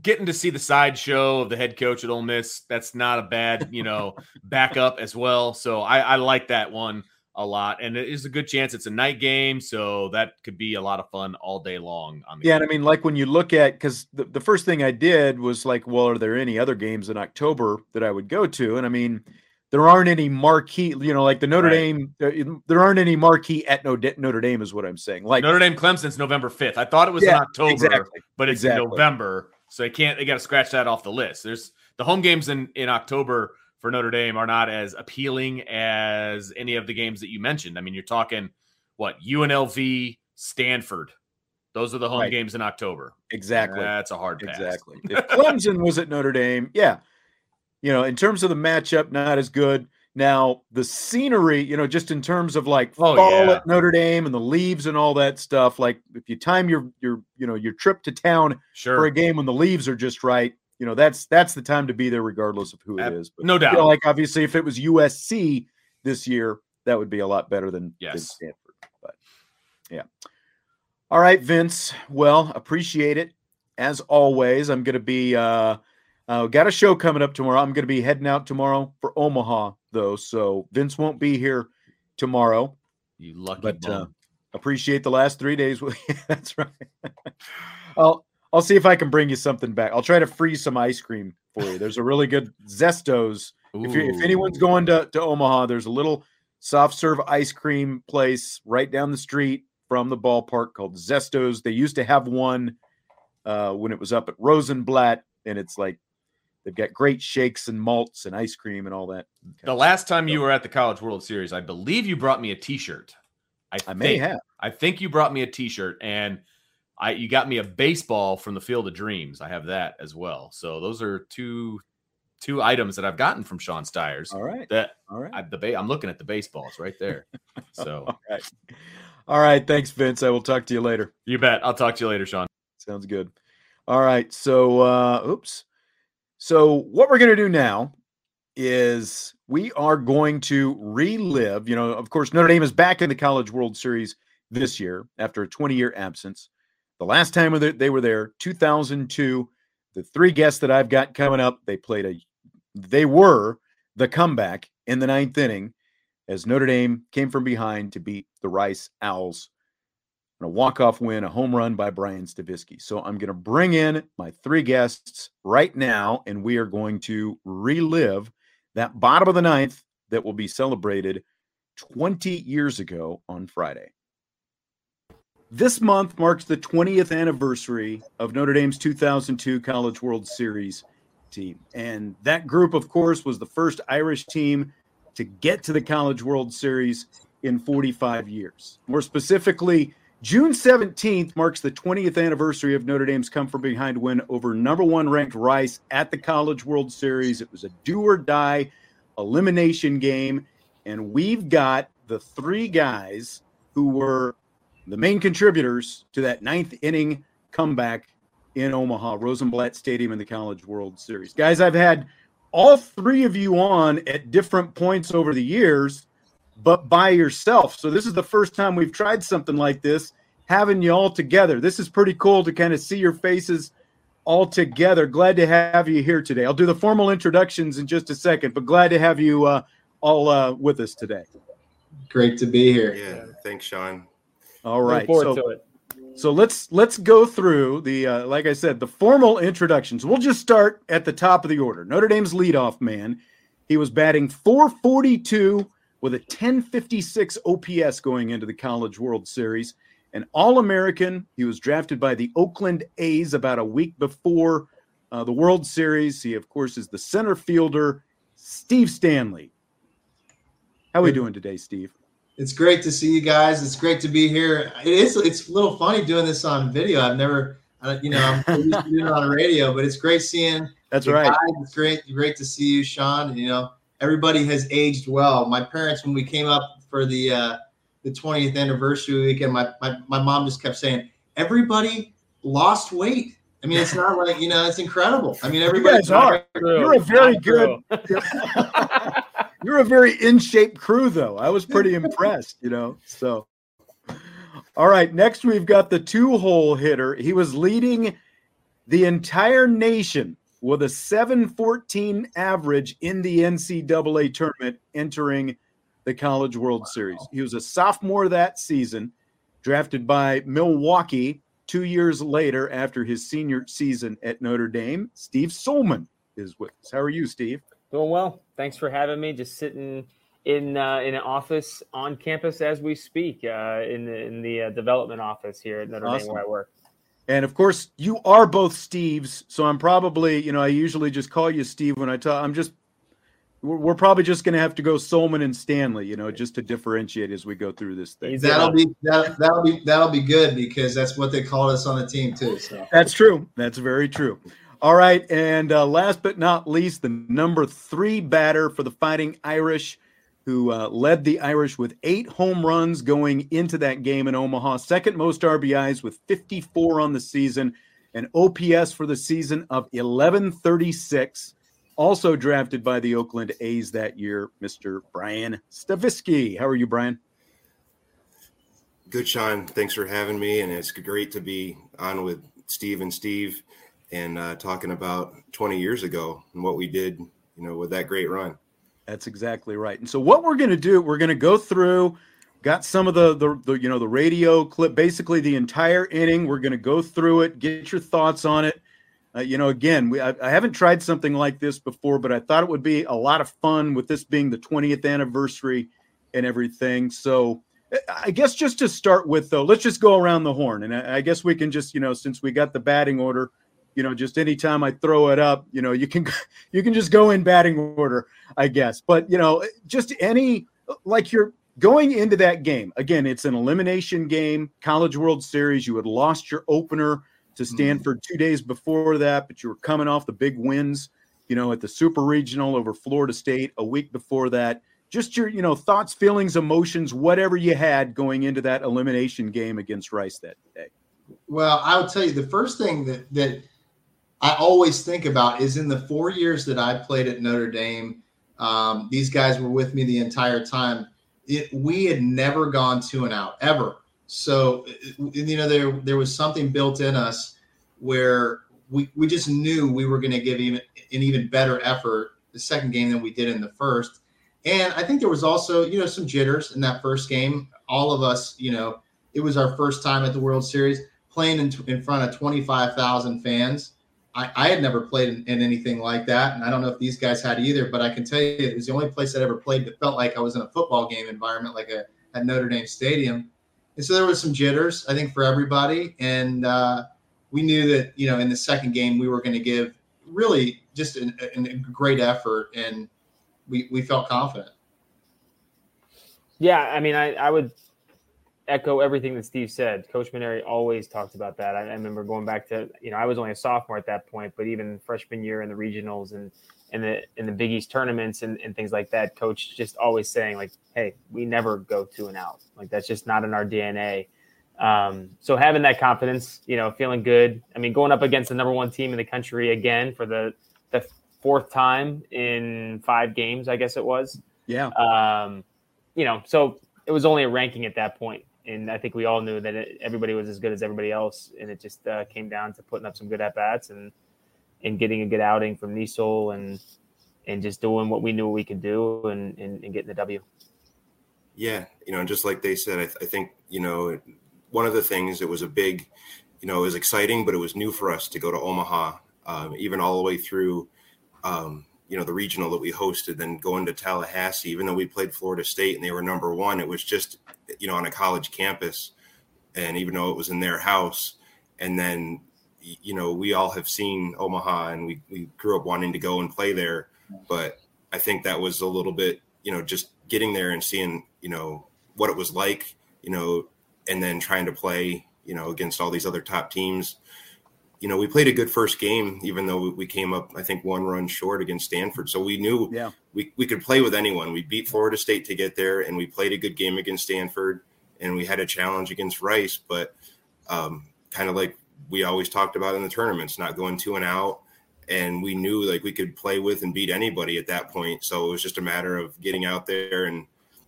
getting to see the sideshow of the head coach at Ole Miss, that's not a bad, you know, backup as well. So I, I like that one a lot, and it is a good chance it's a night game, so that could be a lot of fun all day long. On the Yeah, and I mean, like when you look at because the, the first thing I did was like, well, are there any other games in October that I would go to? And I mean, there aren't any marquee, you know, like the Notre Right. Dame. Uh, there, there aren't any marquee at Notre Notre Dame, is what I'm saying. Like, Notre Dame Clemson's November fifth. I thought it was in October, exactly, but it's exactly. November, so they can't. They got to scratch that off the list. There's the home games in in October for Notre Dame are not as appealing as any of the games that you mentioned. I mean, you're talking what UNLV, Stanford. Those are the home Right. games in October. exactly, That's a hard pass. exactly. if Clemson was at Notre Dame, yeah, you know, in terms of the matchup, not as good. Now the scenery, you know, just in terms of like Oh, fall yeah. at Notre Dame and the leaves and all that stuff. Like if you time your your you know your trip to town for a game when the leaves are just right, you know, that's that's the time to be there regardless of who it is. But no you doubt. know, like obviously if it was USC this year, that would be a lot better than, than Yes. Stanford. But yeah. All right, Vince. Well, appreciate it. As always, I'm gonna be uh uh, got a show coming up tomorrow. I'm going to be heading out tomorrow for Omaha, though, so Vince won't be here tomorrow. you lucky But uh, appreciate the last three days. That's right. I'll I'll see if I can bring you something back. I'll try to freeze some ice cream for you. There's a really good Zestos. If you if anyone's going to, to Omaha, there's a little soft serve ice cream place right down the street from the ballpark called Zestos. They used to have one uh, when it was up at Rosenblatt, and it's like they've got great shakes and malts and ice cream and all that. the last time you were at the College World Series, I believe you brought me a T-shirt. I, I may think. have. I think you brought me a T-shirt, and I you got me a baseball from the Field of Dreams. I have that as well. So those are two two items that I've gotten from Sean Stires. All right. That All right. I, the ba- I'm looking at the baseballs right there. So All right. All right. Thanks, Vince. I will talk to you later. you bet. I'll talk to you later, Sean. Sounds good. All right. So, uh, oops. So, what we're going to do now is we are going to relive. You know, of course, Notre Dame is back in the College World Series this year after a 20 year absence. The last time they were there, 2002. The three guests that I've got coming up, they played a, they were the comeback in the ninth inning as Notre Dame came from behind to beat the Rice Owls a walk-off win, a home run by Brian Stavisky. So I'm going to bring in my three guests right now, and we are going to relive that bottom of the ninth that will be celebrated 20 years ago on Friday. This month marks the 20th anniversary of Notre Dame's 2002 College World Series team. And that group, of course, was the first Irish team to get to the College World Series in 45 years. More specifically, June 17th marks the 20th anniversary of Notre Dame's come from behind win over number one ranked Rice at the College World Series. It was a do or die elimination game. And we've got the three guys who were the main contributors to that ninth inning comeback in Omaha, Rosenblatt Stadium in the College World Series. Guys, I've had all three of you on at different points over the years, but by yourself. So this is the first time we've tried something like this, having you all together. This is pretty cool to kind of see your faces all together. Glad to have you here today. I'll do the formal introductions in just a second, but glad to have you uh, all uh, with us today. Great to be here. Yeah, thanks, Sean. All right. forward so, to it. So let's let's go through the uh, like I said the formal introductions. We'll just start at the top of the order. Notre Dame's leadoff man. He was batting 442 with a 1056 OPS going into the College World Series. An All American. He was drafted by the Oakland A's about a week before uh, the World Series. He, of course, is the center fielder, Steve Stanley. How are we doing today, Steve? It's great to see you guys. It's great to be here. It is. It's a little funny doing this on video. I've never, uh, you know, I'm used to doing it on radio, but it's great seeing. That's right. guys. It's great. Great to see you, Sean. You know, everybody has aged well. My parents, when we came up for the uh, the 20th anniversary weekend, my, my my mom just kept saying, everybody lost weight. I mean, it's not like you know, it's incredible. I mean, You everybody. guys are. You're a very good. You're a very in shape crew, though. I was pretty impressed, you know. So, all right. Next, we've got the two hole hitter. He was leading the entire nation with a 714 average in the NCAA tournament entering the College World Series. He was a sophomore that season, drafted by Milwaukee two years later after his senior season at Notre Dame. Steve Sollmann is with us. How are you, Steve? Doing well. Thanks for having me. Just sitting in uh, in an office on campus as we speak, uh, in the in the uh, development office here at Notre Dame where I work. And of course, you are both Steves. So I'm probably, you know, I usually just call you Steve when I talk. I'm just, we're, we're probably just going to have to go Sollmann and Stanley, you know, just to differentiate as we go through this thing. That'll enough. be that, that'll be that'll be good because that's what they called us on the team too. So That's true. That's very true. All right. And uh, last but not least, the number three batter for the Fighting Irish, who uh, led the Irish with eight home runs going into that game in Omaha, second most RBIs with 54 on the season, an OPS for the season of 1136. Also drafted by the Oakland A's that year, Mr. Brian Stavisky. How are you, Brian? Good, Sean. Thanks for having me, and it's great to be on with Steve and Steve and uh, talking about 20 years ago and what we did, you know, with that great run. That's exactly right. And so what we're going to do, we're going to go through got some of the, the the you know the radio clip basically the entire inning. We're going to go through it get your thoughts on it. Uh, you know again we I, I haven't tried something like this before but i thought it would be a lot of fun with this being the 20th anniversary and everything. So uh, i guess just to start with though let's just go around the horn. And i, I guess we can just you know since we got the batting order you know just anytime i throw it up you know you can you can just go in batting order i guess. But you know just any like you're going into that game again it's an elimination game college world series you had lost your opener to mm-hmm. stanford two days before that but you were coming off the big wins you know at the super regional over florida state a week before that. Just your you know thoughts feelings emotions whatever you had going into that elimination game against rice that day. Well, I'll tell you the first thing that that I always think about is in the four years that I played at Notre Dame. Um, these guys were with me the entire time. It, we had never gone two and out ever. So you know there there was something built in us where we we just knew we were going to give even an even better effort the second game than we did in the first. And I think there was also you know some jitters in that first game. All of us, you know, it was our first time at the World Series playing in, in front of 25,000 fans. I, I, had never played in, in, anything like that. And I don't know if these guys had either, but I can tell you it was the only place I'd ever played that felt like I was in a football game environment, like a, at Notre Dame Stadium. And so there was some jitters, I think, for everybody. And uh, we knew that, you know, in the second game, we were going to give really just an, an, a great effort. And we, we felt confident. Yeah. I mean, I, I would echo everything that Steve said. Coach Mainieri always talked about that. I, I, remember going back to you know I was only a sophomore at that point, but even freshman year in the regionals and in the in the Big East tournaments and, and things like that, Coach just always saying like, "Hey, we never go two and out. Like that's just not in our DNA." Um, so having that confidence, you know, feeling good. I mean, going up against the number one team in the country again for the the fourth time in five games, I guess it was. Yeah. Um, you know, so it was only a ranking at that point, and I think we all knew that it, everybody was as good as everybody else, and it just uh, came down to putting up some good at bats and and getting a good outing from Niesel and and just doing what we knew we could do and, and, and getting the W. Yeah, you know, and just like they said, I, th- I think you know one of the things it was a big, you know, it was exciting, but it was new for us to go to Omaha, um, even all the way through, um, you know, the regional that we hosted, then going to Tallahassee. Even though we played Florida State and they were number one, it was just, you know, on a college campus, and even though it was in their house, and then, you know, we all have seen Omaha, and we we grew up wanting to go and play there, but I think that was a little bit, you know, just getting there and seeing, you know, what it was like, you know, and then trying to play, you know, against all these other top teams. You know, we played a good first game, even though we came up, I think, one run short against Stanford. So we knew yeah. we, we could play with anyone. We beat Florida State to get there, and we played a good game against Stanford, and we had a challenge against Rice. But um, kind of like we always talked about in the tournaments, not going two and out. And we knew like we could play with and beat anybody at that point. So it was just a matter of getting out there and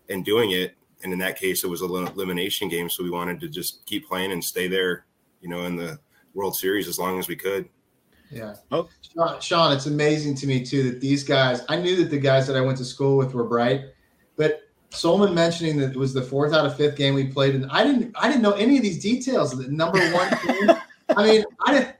and doing it and in that case, it was a elimination game. So we wanted to just keep playing and stay there, you know, in the World Series as long as we could. Yeah. Oh, Sean, Sean, it's amazing to me too that these guys. I knew that the guys that I went to school with were bright, but Sollmann mentioning that it was the fourth out of fifth game we played, and I didn't. I didn't know any of these details. The number one. team, I mean, I didn't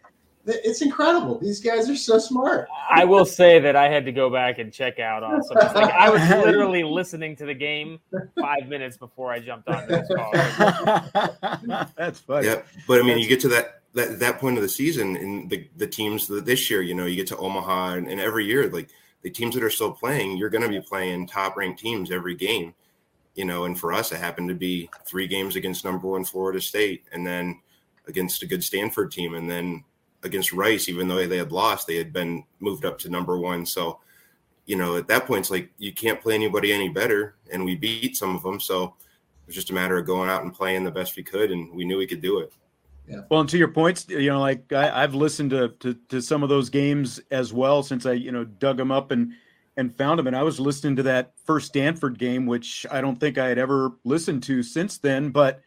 it's incredible. These guys are so smart. I will say that I had to go back and check out on some. Like I was literally listening to the game five minutes before I jumped on this call. That's funny. Yeah, but I mean, you get to that that that point of the season, and the the teams that this year, you know, you get to Omaha, and, and every year, like the teams that are still playing, you're going to be playing top ranked teams every game. You know, and for us, it happened to be three games against number one Florida State, and then against a good Stanford team, and then against Rice, even though they had lost, they had been moved up to number one. So, you know, at that point, it's like you can't play anybody any better, and we beat some of them. So it was just a matter of going out and playing the best we could, and we knew we could do it. Yeah. Well, and to your points, you know, like I, have listened to, to, to some of those games as well since I you know dug them up and and found them, and I was listening to that first Stanford game, which I don't think I had ever listened to since then. But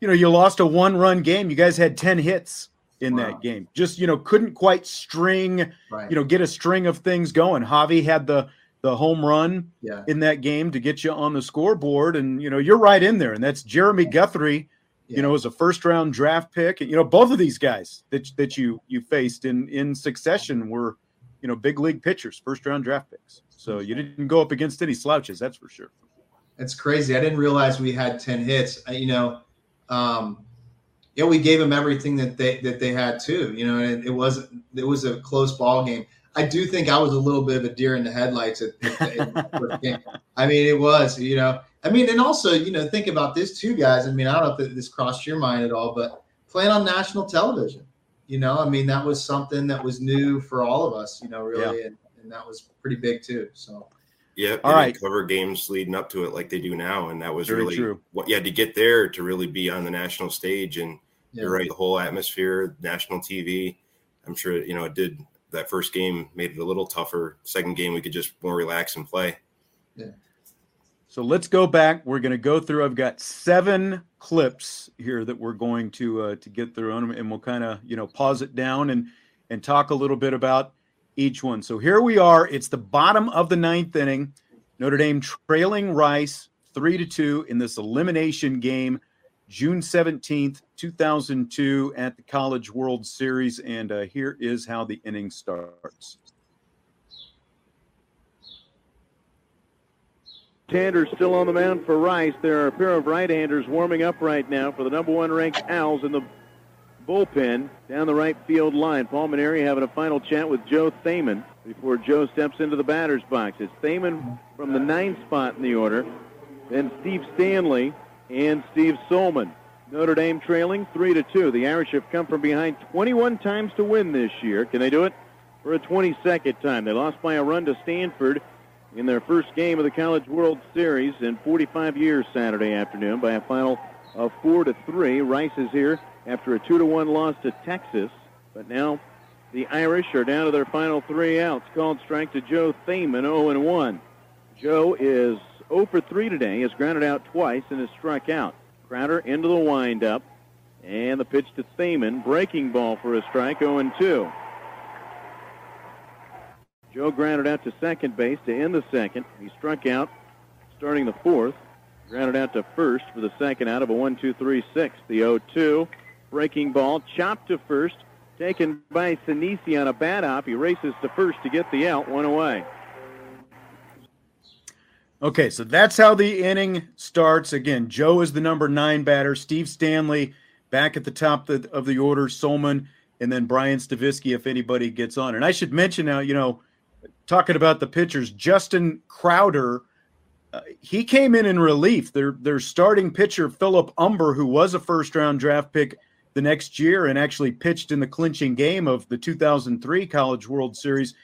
you know, you lost a one run game. You guys had ten hits in wow. that game. Just you know, couldn't quite string, right. you know, get a string of things going. Javi had the the home run yeah. in that game to get you on the scoreboard, and you know, you're right in there. And that's Jeremy Guthrie. Yeah. You know, as a first round draft pick, and you know, both of these guys that that you you faced in in succession were, you know, big league pitchers, first round draft picks. So you didn't go up against any slouches, that's for sure. It's crazy. I didn't realize we had ten hits. You know, um, yeah, we gave them everything that they that they had too. You know, and it wasn't it was a close ball game. I do think I was a little bit of a deer in the headlights at, at, at I mean, it was, you know. I mean, and also, you know, think about this too, guys. I mean, I don't know if this crossed your mind at all, but playing on national television, you know, I mean, that was something that was new for all of us, you know, really, yeah. and, and that was pretty big too. So. Yeah, all right. Cover games leading up to it like they do now, and that was Very really true. what you had to get there to really be on the national stage. And yeah. you're right, the whole atmosphere, national TV. I'm sure you know it did. That first game made it a little tougher. Second game, we could just more relax and play. Yeah. So let's go back. We're going to go through. I've got seven clips here that we're going to uh, to get through, and we'll kind of you know pause it down and and talk a little bit about each one. So here we are. It's the bottom of the ninth inning. Notre Dame trailing Rice three to two in this elimination game, June 17th, 2002, at the College World Series. And uh, here is how the inning starts. Handers still on the mound for Rice. There are a pair of right-handers warming up right now for the number one ranked Owls in the bullpen down the right field line. Paul Mainieri having a final chat with Joe Thaman before Joe steps into the batter's box. It's Thaman from the ninth spot in the order. Then Steve Stanley and Steve Sollmann. Notre Dame trailing 3 to 2. The Irish have come from behind 21 times to win this year. Can they do it? For a 22nd time. They lost by a run to Stanford in their first game of the College World Series in 45 years Saturday afternoon by a final of 4 to 3. Rice is here after a 2 to 1 loss to Texas, but now the Irish are down to their final three outs. Called strike to Joe Thaman, 0 and 1. Joe is 0 for 3 today, has grounded out twice and has struck out. Crowder into the windup, and the pitch to Thaman, breaking ball for a strike, 0 and 2. Joe grounded out to second base to end the second. He struck out starting the fourth. Grounded out to first for the second out of a 1 2 3 6. The 0 2. Breaking ball chopped to first. Taken by Sinisi on a bat hop. He races to first to get the out. One away. Okay, so that's how the inning starts. Again, Joe is the number nine batter. Steve Stanley back at the top of the, of the order. Sollmann, and then Brian Stavisky if anybody gets on. And I should mention now, you know, talking about the pitchers, Justin Crowder, uh, he came in in relief. Their their starting pitcher Philip Humber, who was a first round draft pick the next year and actually pitched in the clinching game of the 2003 College World Series,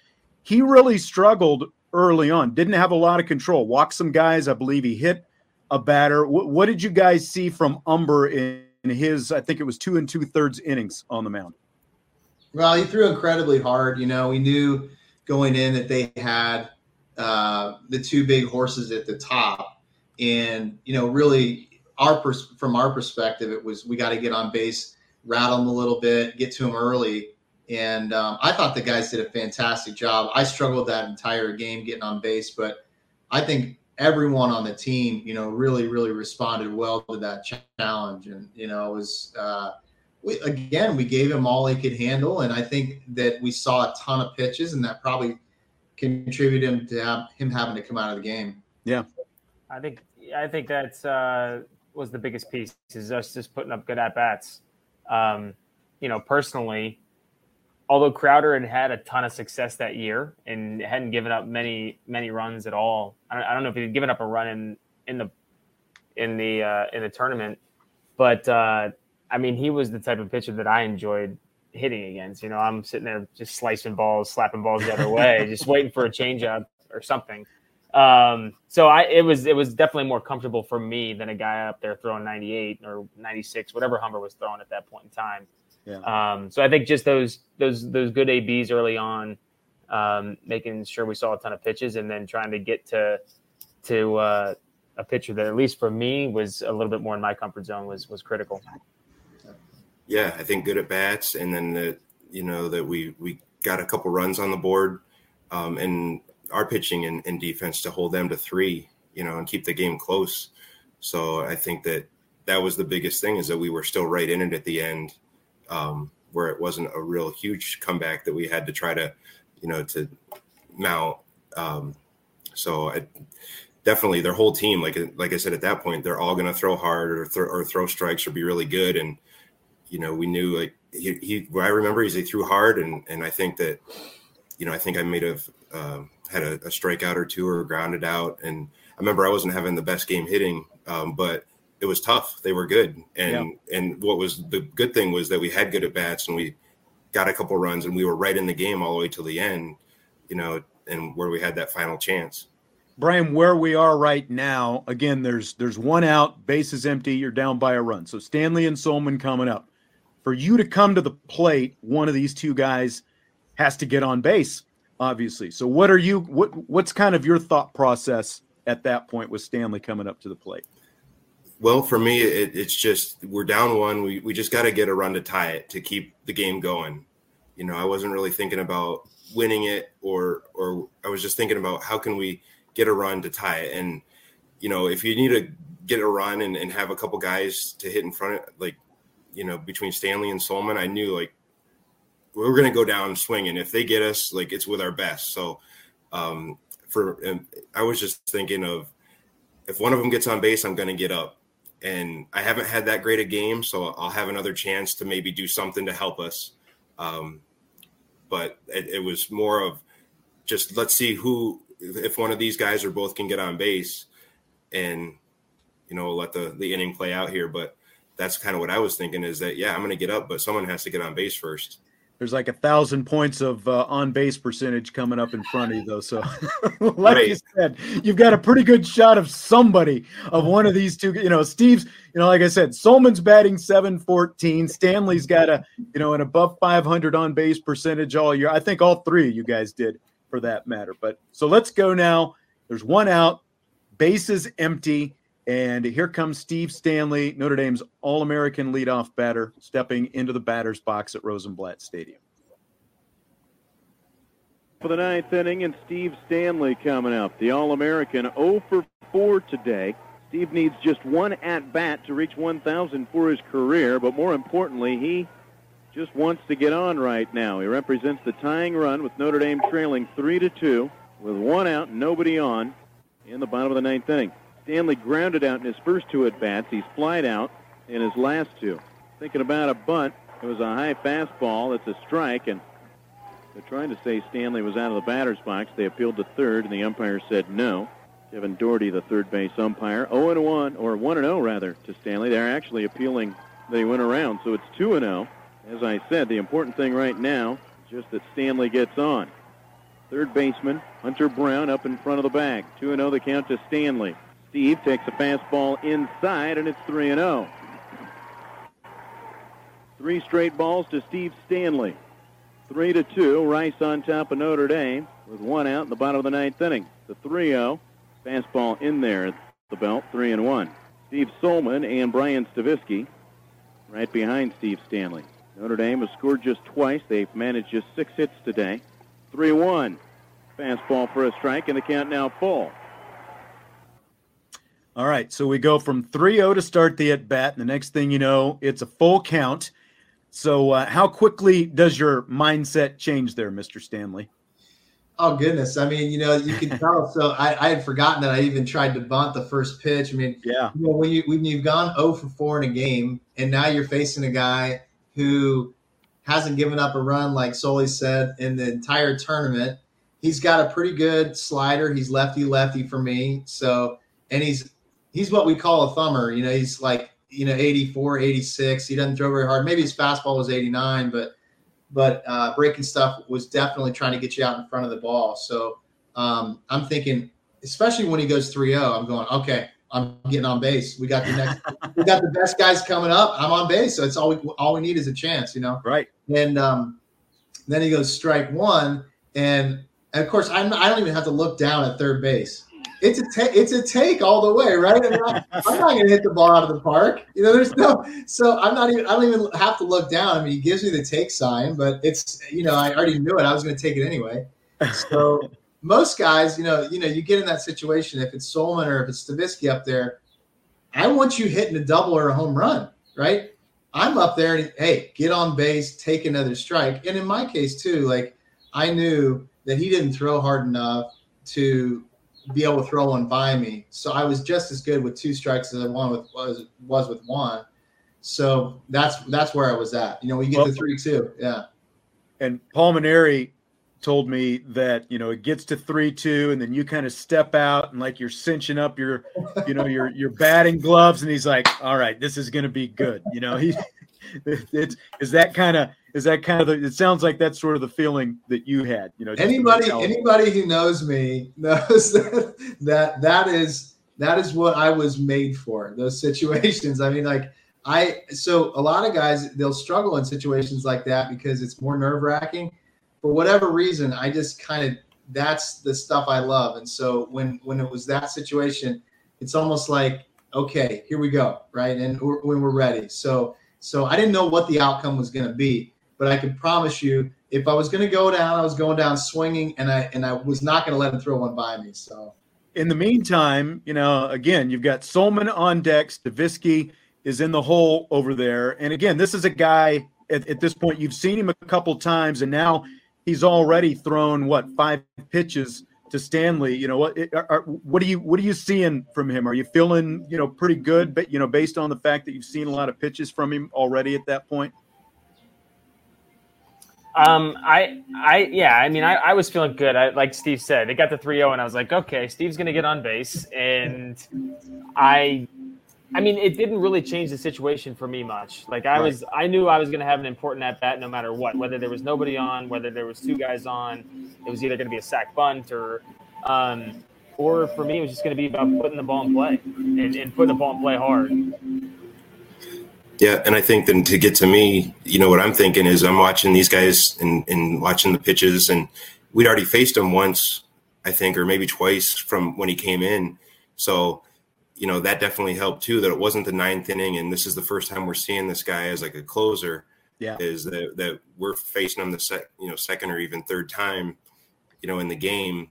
he really struggled early on. Didn't have a lot of control. Walked some guys. I believe he hit a batter. what, what did you guys see from Humber in, in his? I think it was two and two thirds innings on the mound. Well, he threw incredibly hard. You know, we knew going in that they had uh, the two big horses at the top, and you know, really, our pers- from our perspective, it was we got to get on base, rattle them a little bit, get to them early. And um, I thought the guys did a fantastic job. I struggled that entire game getting on base, but I think everyone on the team, you know, really, really responded well to that challenge. And, you know, it was, uh, we, again, we gave him all he could handle, and I think that we saw a ton of pitches, and that probably contributed him to have, him having to come out of the game. Yeah, I think I think that's uh, was the biggest piece is us just putting up good at bats. Um, you know, personally, although Crowder had had a ton of success that year and hadn't given up many many runs at all, I don't, I don't know if he'd given up a run in in the in the uh, in the tournament, but uh, I mean, he was the type of pitcher that I enjoyed hitting against. You know, I'm sitting there just slicing balls, slapping balls the other way, just waiting for a changeup or something. Um, so I it was it was definitely more comfortable for me than a guy up there throwing 98 or 96, whatever Humber was throwing at that point in time. Yeah. Um, so I think just those those those good ABs early on, um, making sure we saw a ton of pitches, and then trying to get to to uh, a pitcher that at least for me was a little bit more in my comfort zone was was critical yeah, I think good at bats, and then that you know that we we got a couple runs on the board, um, and our pitching and, and, defense to hold them to three, you know, and keep the game close. So I think that that was the biggest thing is that we were still right in it at the end, um, where it wasn't a real huge comeback that we had to try to, you know, to mount. Um, so I definitely their whole team, like like I said at that point, they're all going to throw hard or, th- or throw strikes or be really good and you know, we knew like he, he I remember he threw hard, and and I think that, you know, I think I may have um, had a, a, strikeout or two or grounded out, and I remember I wasn't having the best game hitting, um, but it was tough. They were good, and yeah. and what was the good thing was that we had good at bats, and we got a couple runs, and we were right in the game all the way till the end, you know, and where we had that final chance. Brian, where we are right now, again, there's there's one out, base is empty, you're down by a run. So Stanley and Sollmann coming up for you to come to the plate, one of these two guys has to get on base, obviously. So what are you what what's kind of your thought process at that point with Stanley coming up to the plate? Well, for me, it, it's just we're down one. We we just got to get a run to tie it to keep the game going. You know, I wasn't really thinking about winning it, or or I was just thinking about how can we get a run to tie it. And you know, if you need to get a run and, and have a couple guys to hit in front of like you know, between Stanley and Sollmann, I knew like we are going to go down swinging. If they get us, like it's with our best. So, um, for I was just thinking of if one of them gets on base, I'm going to get up. And I haven't had that great a game, so I'll have another chance to maybe do something to help us. Um, but it, it was more of just let's see who if one of these guys or both can get on base and you know, let the the inning play out here. But that's kind of what I was thinking is that yeah, I'm going to get up, but someone has to get on base first. There's like a thousand points of uh, on base percentage coming up in front of you, though. So, like Right. you said, you've got a pretty good shot of somebody of one of these two. You know, Steve's. You know, like I said, Sollmann's batting 714. Stanley's got a you know an above 500 on base percentage all year. I think all three of you guys did for that matter. But so let's go now. There's one out, base is empty, and here comes Steve Stanley, Notre Dame's All American leadoff batter, stepping into the batter's box at Rosenblatt Stadium. For the ninth inning, and Steve Stanley coming up, the All American 0 for 4 today. Steve needs just one at bat to reach 1,000 for his career, but more importantly, he just wants to get on right now. He represents the tying run with Notre Dame trailing 3 to 2 with one out nobody on in the bottom of the ninth inning. Stanley grounded out in his first two at bats. He's flied out in his last two. Thinking about a bunt. It was a high fastball. It's a strike, and they're trying to say Stanley was out of the batter's box. They appealed to third, and the umpire said no. Kevin Doherty, the third base umpire, 0 and 1 or 1 and 0 rather to Stanley. They're actually appealing. They went around, so it's 2 and 0. As I said, the important thing right now is just that Stanley gets on. Third baseman Hunter Brown up in front of the bag. 2 0 the count to Stanley. Steve takes a fastball inside, and it's 3 and 0. Three straight balls to Steve Stanley. Three to two. Rice on top of Notre Dame with one out in the bottom of the ninth inning. The 3-0 fastball in there at the belt. Three and one. Steve Sollmann and Brian Stavisky right behind Steve Stanley. Notre Dame has scored just twice. They've managed just six hits today. 3-1. Fastball for a strike, and the count now full. All right, so we go from 3-0 to start the at bat, and the next thing you know, it's a full count. So, uh, how quickly does your mindset change there, Mr. Stanley? Oh goodness! I mean, you know, you can tell. So I, I had forgotten that I even tried to bunt the first pitch. I mean, yeah. You know, when you when you've gone 0 for 4 in a game, and now you're facing a guy who hasn't given up a run, like Soley said, in the entire tournament. He's got a pretty good slider. He's lefty lefty for me. So, and he's he's what we call a thumber. You know, he's like you know 84, 86. He doesn't throw very hard. Maybe his fastball was 89, but but uh, breaking stuff was definitely trying to get you out in front of the ball. So um, I'm thinking, especially when he goes 3-0, I'm going, okay, I'm getting on base. We got the next, we got the best guys coming up. I'm on base, so it's all we all we need is a chance, you know. Right. And um, then he goes strike one, and, and of course I'm, I don't even have to look down at third base. It's a ta- it's a take all the way, right? I mean, I, I'm not going to hit the ball out of the park. You know, there's no. So I'm not even. I don't even have to look down. I mean, he gives me the take sign, but it's you know I already knew it. I was going to take it anyway. So most guys, you know, you know, you get in that situation. If it's Sollmann or if it's Stavisky up there, I want you hitting a double or a home run, right? I'm up there and hey, get on base, take another strike. And in my case too, like I knew that he didn't throw hard enough to be able to throw one by me. So I was just as good with two strikes as I won with was was with one. So that's that's where I was at. You know, we get Well- to three two. Yeah. And Paul Mainieri told me that you know it gets to three two, and then you kind of step out and like you're cinching up your, you know, your your batting gloves, and he's like, "All right, this is going to be good." You know, he it's is that kind of is that kind of the, it sounds like that's sort of the feeling that you had. You know, anybody anybody who knows me knows that, that that is that is what I was made for those situations. I mean, like I so a lot of guys they'll struggle in situations like that because it's more nerve wracking. For whatever reason, I just kind of that's the stuff I love. And so when when it was that situation, it's almost like okay, here we go, right? And we're, when we're ready. So so I didn't know what the outcome was going to be, but I can promise you, if I was going to go down, I was going down swinging, and I and I was not going to let him throw one by me. So in the meantime, you know, again, you've got Sollmann on deck. Stavisky is in the hole over there. And again, this is a guy at, at this point, you've seen him a couple times, and now he's already thrown what five pitches to Stanley. You know what? Are, what are you what are you seeing from him? Are you feeling you know pretty good? But you know, based on the fact that you've seen a lot of pitches from him already at that point. Um, I, I, yeah, I mean, I, I was feeling good. I, like Steve said, they got the 3 0, and I was like, okay, Steve's going to get on base. And I I mean, it didn't really change the situation for me much. Like I Right. was, I knew I was going to have an important at bat no matter what, whether there was nobody on, whether there was two guys on. It was either going to be a sack bunt or, um, or for me, it was just going to be about putting the ball in play and, and putting the ball in play hard. Yeah, and I think then to get to me, you know what I'm thinking is I'm watching these guys and, and watching the pitches, and we'd already faced him once, I think, or maybe twice from when he came in. So, you know, that definitely helped too. That it wasn't the ninth inning, and this is the first time we're seeing this guy as like a closer. Yeah. is that that we're facing him the sec, you know, second or even third time, you know, in the game,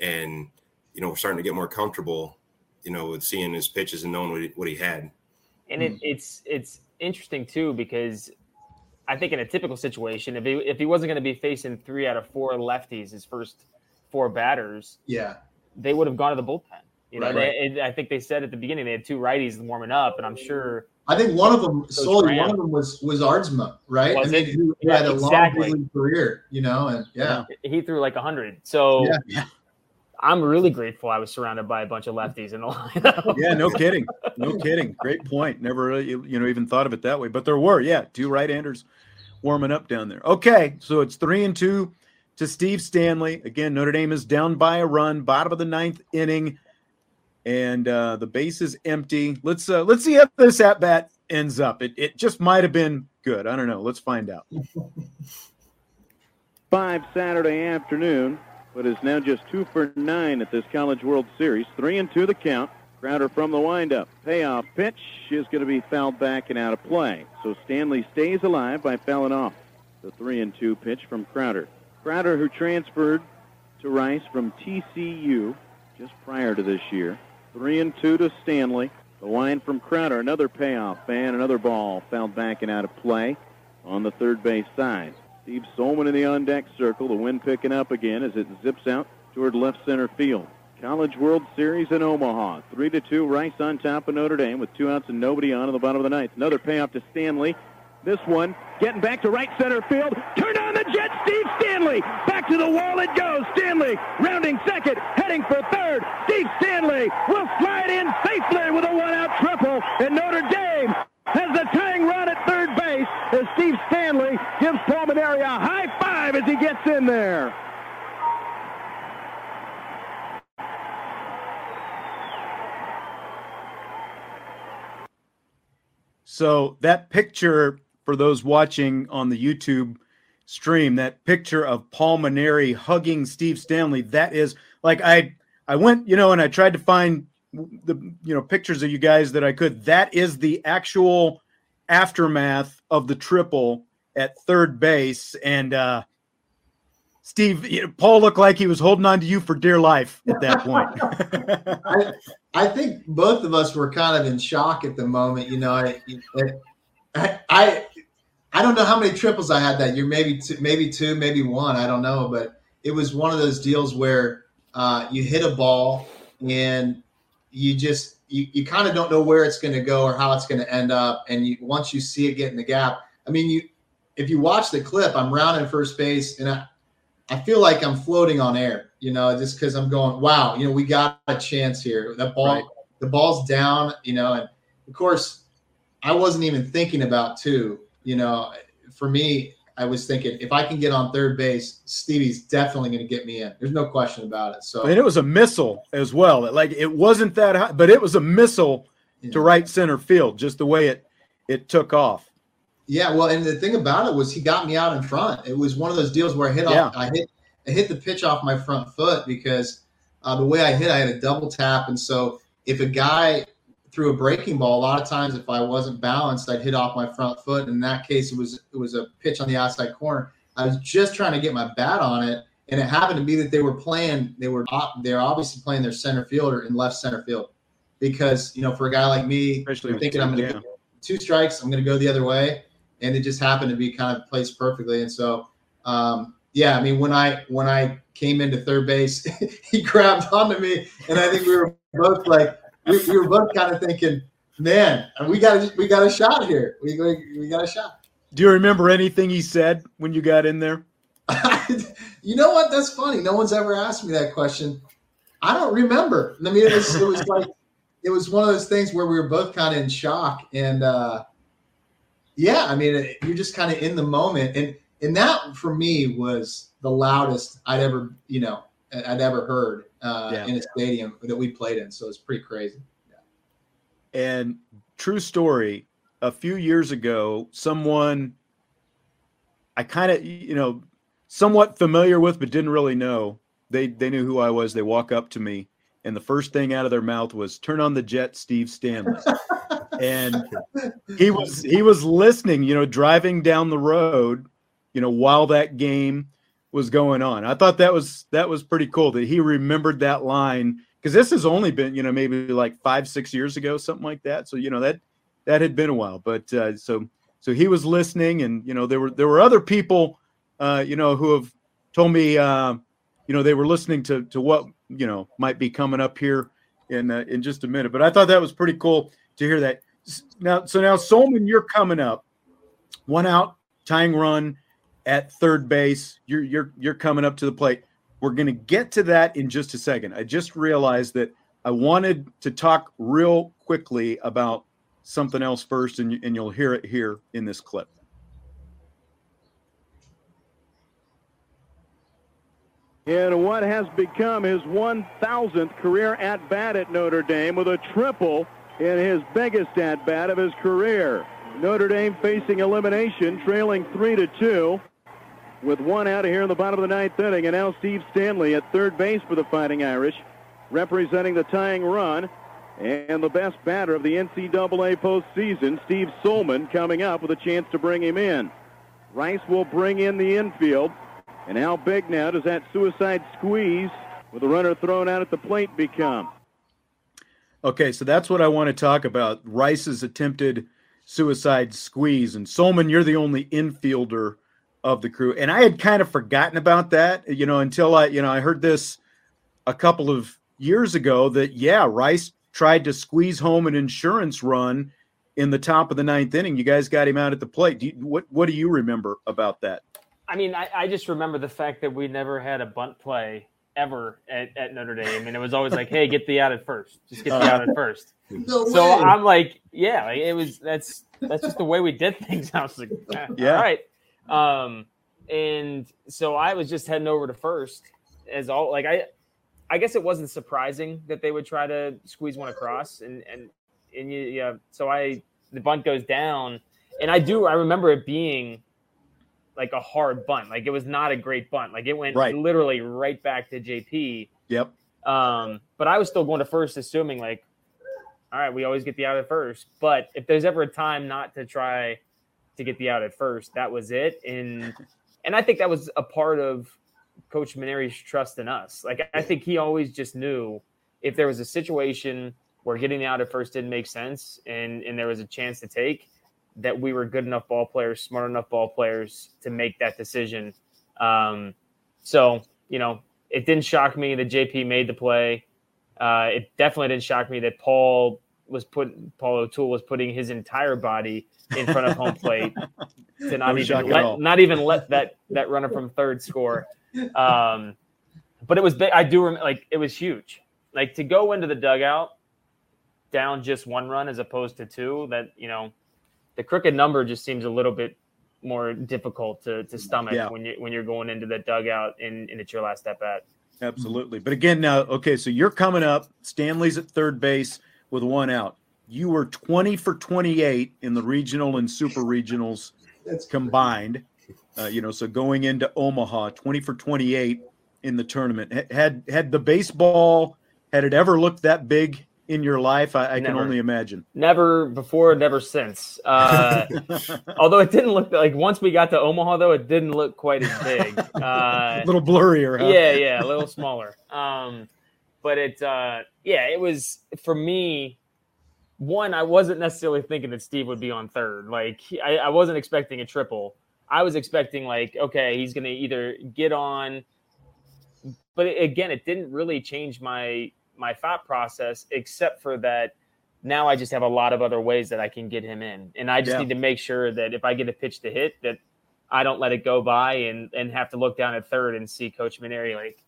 and you know we're starting to get more comfortable, you know, with seeing his pitches and knowing what he, what he had. And it, it's it's interesting too because I think in a typical situation, if he if he wasn't going to be facing three out of four lefties his first four batters, Yeah. they would have gone to the bullpen. You know, Right. they, and I think they said at the beginning they had two righties warming up, and I'm sure I think one of them, Coach solely one of them was was Aardsma, right? Was I mean, it? who Yeah, had a exactly. long career, you know, and yeah, he threw like hundred. So Yeah. I'm really grateful I was surrounded by a bunch of lefties in the lineup. Yeah, no kidding. No kidding. Great point. Never really, you know, even thought of it that way. But there were, yeah, two right-handers warming up down there. Okay, so it's three and two to Steve Stanley. Again, Notre Dame is down by a run, bottom of the ninth inning, and uh, the base is empty. Let's uh, let's see if this at bat ends up. It it just might have been good. I don't know. Let's find out. Five Saturday afternoon, but is now just two for nine at this College World Series. Three and two the count. Crowder from the windup. Payoff pitch is going to be fouled back and out of play. So Stanley stays alive by fouling off the three and two pitch from Crowder. Crowder, who transferred to Rice from TCU just prior to this year. Three and two to Stanley. The line from Crowder, another payoff and another ball fouled back and out of play on the third base side. Steve Sollmann in the on deck circle. The wind picking up again as it zips out toward left center field. College World Series in Omaha. Three to two, Rice on top of Notre Dame with two outs and nobody on in the bottom of the ninth. Another payoff to Stanley. This one getting back to right center field. Turn on the jet, Steve Stanley. Back to the wall it goes. Stanley rounding second, heading for third. Steve Stanley will slide in safely with a one-out triple, and Notre Dame has the tying run at third base as Steve Stanley gives Paul Mainieri a high five as he gets in there. So that picture for those watching on the YouTube stream, that picture of Paul Mainieri hugging Steve Stanley, that is like I I went, you know, and I tried to find the you know pictures of you guys that I could. That is the actual aftermath of the triple at third base, and uh Steve, you know, Paul looked like he was holding on to you for dear life at that point. I, I think both of us were kind of in shock at the moment. You know, I, I, I, I don't know how many triples I had that year. Maybe two, maybe two, maybe one. I don't know, but it was one of those deals where uh, you hit a ball and you just you, you kind of don't know where it's going to go or how it's going to end up. And you once you see it get in the gap, I mean, you if you watch the clip, I'm rounding first base and I. I feel like I'm floating on air, you know, just because I'm going, wow, you know, we got a chance here. That ball, Right. the ball's down, you know, and of course, I wasn't even thinking about two. You know, for me, I was thinking if I can get on third base, Stevie's definitely going to get me in. There's no question about it. So and it was a missile as well. Like it wasn't that high, but it was a missile to right center field, just the way it it took off. Yeah, well, and the thing about it was he got me out in front. It was one of those deals where I hit Yeah. off, I hit, I hit the pitch off my front foot because uh, the way I hit, I had a double tap, and so if a guy threw a breaking ball, a lot of times if I wasn't balanced, I'd hit off my front foot. In that case, it was it was a pitch on the outside corner. I was just trying to get my bat on it, and it happened to be that they were playing. They were they're obviously playing their center fielder in left center field because you know for a guy like me, Especially thinking I'm going to yeah. two strikes, I'm going to go the other way, and it just happened to be kind of placed perfectly. And so, um, yeah, I mean, when I when I came into third base, he grabbed onto me, and I think we were both like, we, we were both kind of thinking, man, we got we got a shot here. We we, we got a shot. Do you remember anything he said when you got in there? You know what? That's funny. No one's ever asked me that question. I don't remember. I mean, it was it was like it was one of those things where we were both kind of in shock, and uh, yeah, I mean, it, you're just kind of in the moment, and and that for me was the loudest I'd ever, you know, I'd ever heard uh, Yeah. in a stadium that we played in. So it's pretty crazy. And true story, a few years ago, someone I kind of, you know, somewhat familiar with, but didn't really know. They they knew who I was. They walk up to me, and the first thing out of their mouth was "Turn on the jet, Steve Stanley." and he was he was listening, you know, driving down the road, you know, while that game was going on. I thought that was that was pretty cool that he remembered that line because this has only been, you know, maybe like five six years ago, something like that. So you know that that had been a while, but uh, so so he was listening, and you know there were there were other people, uh, you know, who have told me, uh, you know, they were listening to to what you know might be coming up here in uh, in just a minute. But I thought that was pretty cool to hear that. Now, so now Sollmann, you're coming up, one out, tying run at third base. You're you're you're coming up to the plate. We're going to get to that in just a second. I just realized that I wanted to talk real quickly about something else first, and, and you'll hear it here in this clip. in what has become his 1,000th career at bat at Notre Dame with a triple in his biggest at bat of his career. Notre Dame facing elimination, trailing 3 to 2 with one out here in the bottom of the ninth inning. And now Steve Stanley at third base for the Fighting Irish, representing the tying run. And the best batter of the NCAA postseason, Steve Sollmann, coming up with a chance to bring him in. Rice will bring in the infield. And how big now does that suicide squeeze with the runner thrown out at the plate become? Okay, so that's what I want to talk about. Rice's attempted suicide squeeze. And Sollmann, you're the only infielder of the crew. And I had kind of forgotten about that, you know, until I, you know, I heard this a couple of years ago that, yeah, Rice tried to squeeze home an insurance run in the top of the ninth inning. You guys got him out at the plate. Do you, what, what do you remember about that? I mean, I, I just remember the fact that we never had a bunt play ever at, at Notre Dame, and it was always like, "Hey, get the out at first. Just get the out at first. No So way. I'm like, "Yeah, it was. That's that's just the way we did things." I was like, "Ah, Yeah. "All right." Um, and so I was just heading over to first, as all like I, I guess it wasn't surprising that they would try to squeeze one across, and and and you, yeah. So I the bunt goes down, and I do I remember it being like a hard bunt. Like it was not a great bunt. Like it went Right. literally right back to JP. Yep. Um, but I was still going to first, assuming like, all right, we always get the out at first. But if there's ever a time not to try to get the out at first, that was it. And and I think that was a part of Coach Mainieri's trust in us. Like I think he always just knew if there was a situation where getting the out at first didn't make sense and and there was a chance to take that we were good enough ball players, smart enough ball players to make that decision. Um, so you know, it didn't shock me that JP made the play. Uh, it definitely didn't shock me that Paul was put Paul O'Toole was putting his entire body in front of home plate to not No even let, not even let that that runner from third score. Um, but it was big. I do remember like it was huge. Like to go into the dugout down just one run as opposed to two. That you know, the crooked number just seems a little bit more difficult to, to stomach Yeah. when you when you're going into the dugout and, and it's your last step at. Absolutely. But again, now, okay, so you're coming up. Stanley's at third base with one out. You were 20 for 28 in the regional and super regionals That's combined. Uh, you know, so going into Omaha, 20 for 28 in the tournament. Ha- Had had the baseball had it ever looked that big in your life? I, I can only imagine. Never before, never since. Uh, although it didn't look like once we got to Omaha, though, it didn't look quite as big. Uh, a little blurrier, huh? yeah, yeah, a little smaller. Um, but it, uh, yeah, it was for me. One, I wasn't necessarily thinking that Steve would be on third. Like, I, I wasn't expecting a triple. I was expecting like, okay, he's going to either get on, but again, it didn't really change my my thought process, except for that. Now I just have a lot of other ways that I can get him in, and I just Yeah. need to make sure that if I get a pitch to hit, that I don't let it go by and and have to look down at third and see Coach Mainieri like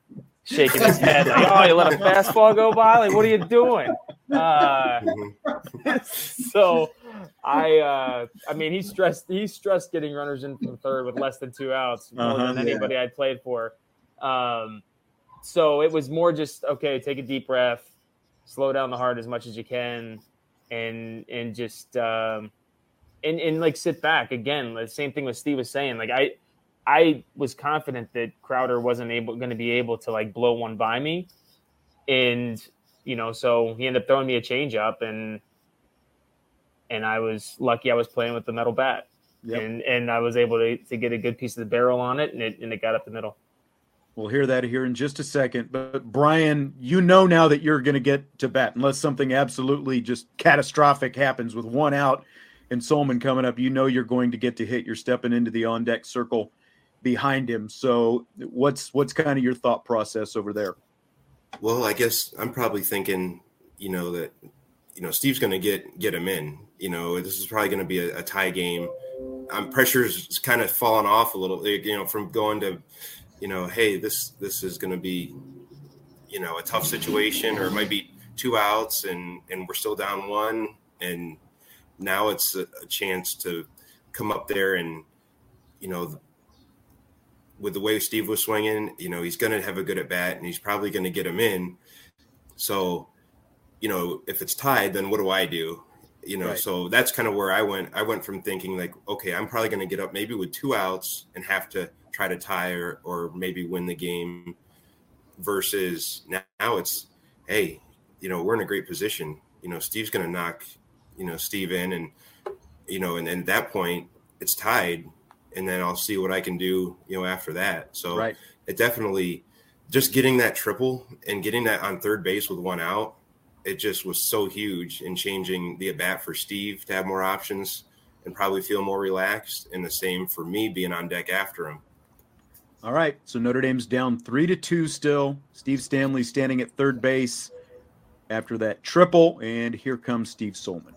shaking his head like, "Oh, you let a fastball go by? Like, what are you doing?" Uh, so I, uh, I mean, he stressed he stressed getting runners in from third with less than two outs more Uh-huh, than yeah. anybody I'd played for. Um, so it was more just okay, take a deep breath, slow down the heart as much as you can, and and just um, and and like sit back again. The same thing with Steve was saying. Like I, I was confident that Crowder wasn't able going to be able to like blow one by me, and you know, so he ended up throwing me a change up, and and I was lucky I was playing with the metal bat, Yep. and and I was able to to get a good piece of the barrel on it, and it and it got up the middle. We'll hear that here in just a second. But Brian, you know now that you're going to get to bat unless something absolutely just catastrophic happens with one out and Sollmann coming up. You know you're going to get to hit. You're stepping into the on deck circle behind him. So what's what's kind of your thought process over there? Well, I guess I'm probably thinking, you know, that you know Steve's going to get get him in. You know, this is probably going to be a, a tie game. Um, pressure's kind of fallen off a little. You know, from going to, you know, hey, this this is going to be, you know, a tough situation, or it might be two outs and and we're still down one, and now it's a, a chance to come up there and, you know, with the way Steve was swinging, you know, he's going to have a good at bat and he's probably going to get him in. So, you know, if it's tied, then what do I do? You know, Right. so that's kind of where I went. I went from thinking like, okay, I'm probably going to get up maybe with two outs and have to try to tie or, or maybe win the game versus now, now it's, hey, you know, we're in a great position. You know, Steve's going to knock, you know, Steve in and, you know, and, and at that point it's tied and then I'll see what I can do, you know, after that. So Right. it definitely just getting that triple and getting that on third base with one out, it just was so huge in changing the at bat for Steve to have more options and probably feel more relaxed. And the same for me being on deck after him. All right. So Notre Dame's down three to two still. Steve Stanley standing at third base after that triple. And here comes Steve Sollmann.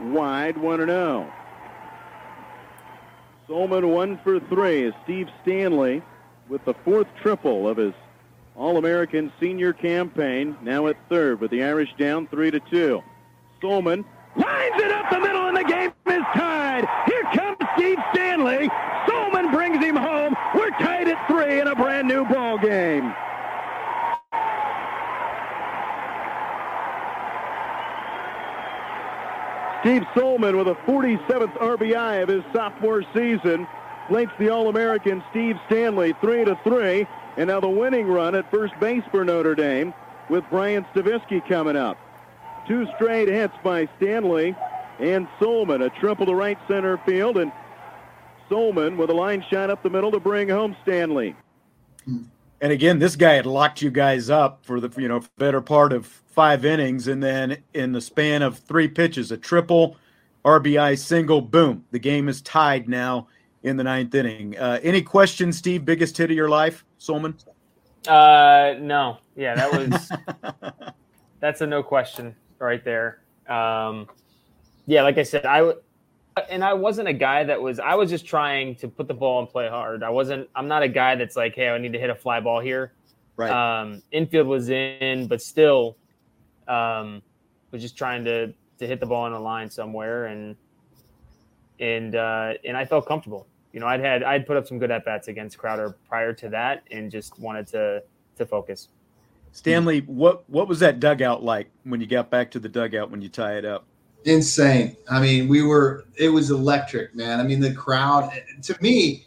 Wide 1 0. Sollmann one for three Steve Stanley with the fourth triple of his All American senior campaign. Now at third with the Irish down 3 to 2. Sollmann lines it up the middle and the game is tied. Here comes Steve Stanley. Sollmann brings him home. We're tied at three in a brand new ball game. Steve Sollmann with a 47th RBI of his sophomore season plates the All-American Steve Stanley 3 to 3 and now the winning run at first base for Notre Dame with Brian Stavisky coming up. Two straight hits by Stanley and Sollmann, a triple to right center field and Sollmann with a line shot up the middle to bring home Stanley. And again, this guy had locked you guys up for the you know better part of five innings, and then in the span of three pitches, a triple, RBI single, boom, the game is tied now in the ninth inning. Uh, any questions, Steve? Biggest hit of your life, Sollmann? Uh, no, yeah, that was that's a no question right there. Um, yeah, like I said, I and I wasn't a guy that was. I was just trying to put the ball and play hard. I wasn't. I'm not a guy that's like, hey, I need to hit a fly ball here. Right. Um, infield was in, but still, um, was just trying to to hit the ball in a line somewhere, and and uh, and I felt comfortable. You know, I'd had I'd put up some good at bats against Crowder prior to that, and just wanted to to focus. Stanley, what what was that dugout like when you got back to the dugout when you tie it up? insane. I mean, we were it was electric, man. I mean, the crowd to me,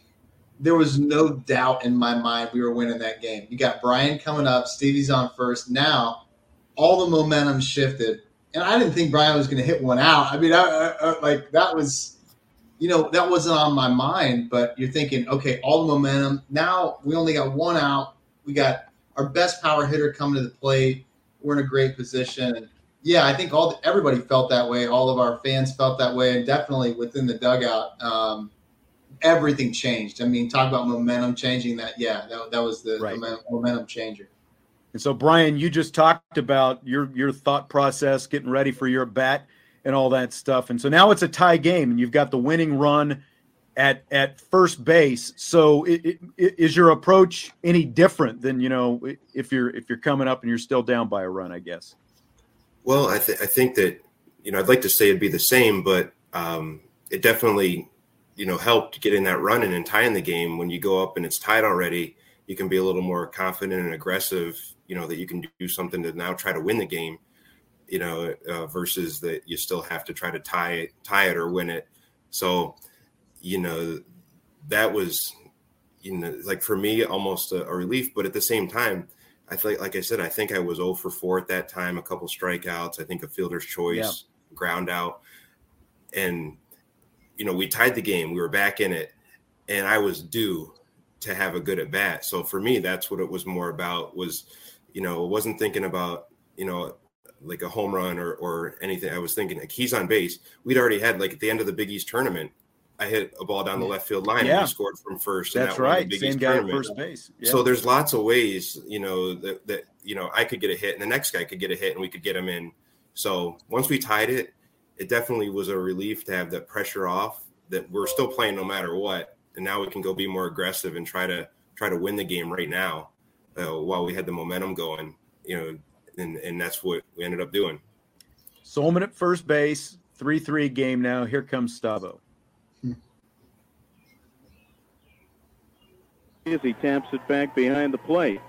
there was no doubt in my mind we were winning that game. You got Brian coming up, Stevie's on first. Now, all the momentum shifted, and I didn't think Brian was going to hit one out. I mean, I, I, I, like that was, you know, that wasn't on my mind. But you're thinking, okay, all the momentum. Now we only got one out. We got our best power hitter coming to the plate. We're in a great position. Yeah, I think all everybody felt that way. All of our fans felt that way, and definitely within the dugout, um, everything changed. I mean, talk about momentum changing. That yeah, that, that was the Right. momentum, momentum changer. And so, Brian, you just talked about your your thought process, getting ready for your bat, and all that stuff. And so now it's a tie game, and you've got the winning run at at first base. So, i i is your approach any different than you know if you're if you're coming up and you're still down by a run? I guess. Well, I, th- I think that you know I'd like to say it'd be the same, but um, it definitely you know helped getting that running and tying the game. When you go up and it's tied already, you can be a little more confident and aggressive. You know that you can do something to now try to win the game. You know, uh, versus that you still have to try to tie it, tie it or win it. So, you know, that was you know like for me almost a, a relief. But at the same time, I think, like I said, I think I was 0 for 4 at that time, a couple strikeouts, I think a fielder's choice, yeah. ground out. And, you know, we tied the game, we were back in it, and I was due to have a good at bat. So for me, that's what it was more about was, you know, I wasn't thinking about, you know, like a home run or, or anything. I was thinking like he's on base. We'd already had like at the end of the Big East tournament, I hit a ball down the left field line yeah. and scored from first. That's that right. Same guy tournament. at first base. Yeah. So there's lots of ways, you know, that, that, you know, I could get a hit and the next guy could get a hit and we could get him in. So once we tied it, it definitely was a relief to have that pressure off that we're still playing no matter what. And now we can go be more aggressive and try to try to win the game right now uh, while we had the momentum going, you know, and, and that's what we ended up doing. Sollmann at first base, 3 3 game now. Here comes Stavo. as he taps it back behind the plate.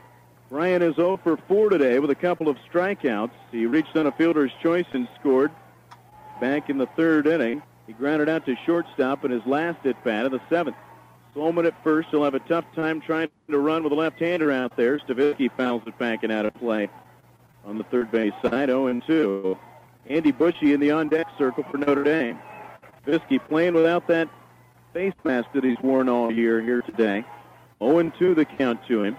Ryan is 0 for 4 today with a couple of strikeouts. He reached on a fielder's choice and scored back in the third inning. He grounded out to shortstop in his last at bat of the seventh. Sollmann at first. He'll have a tough time trying to run with a left-hander out there. Stavisky fouls it back and out of play on the third base side. 0 2. Andy Bushey in the on-deck circle for Notre Dame. Stavisky playing without that face mask that he's worn all year here today. 0-2 the count to him.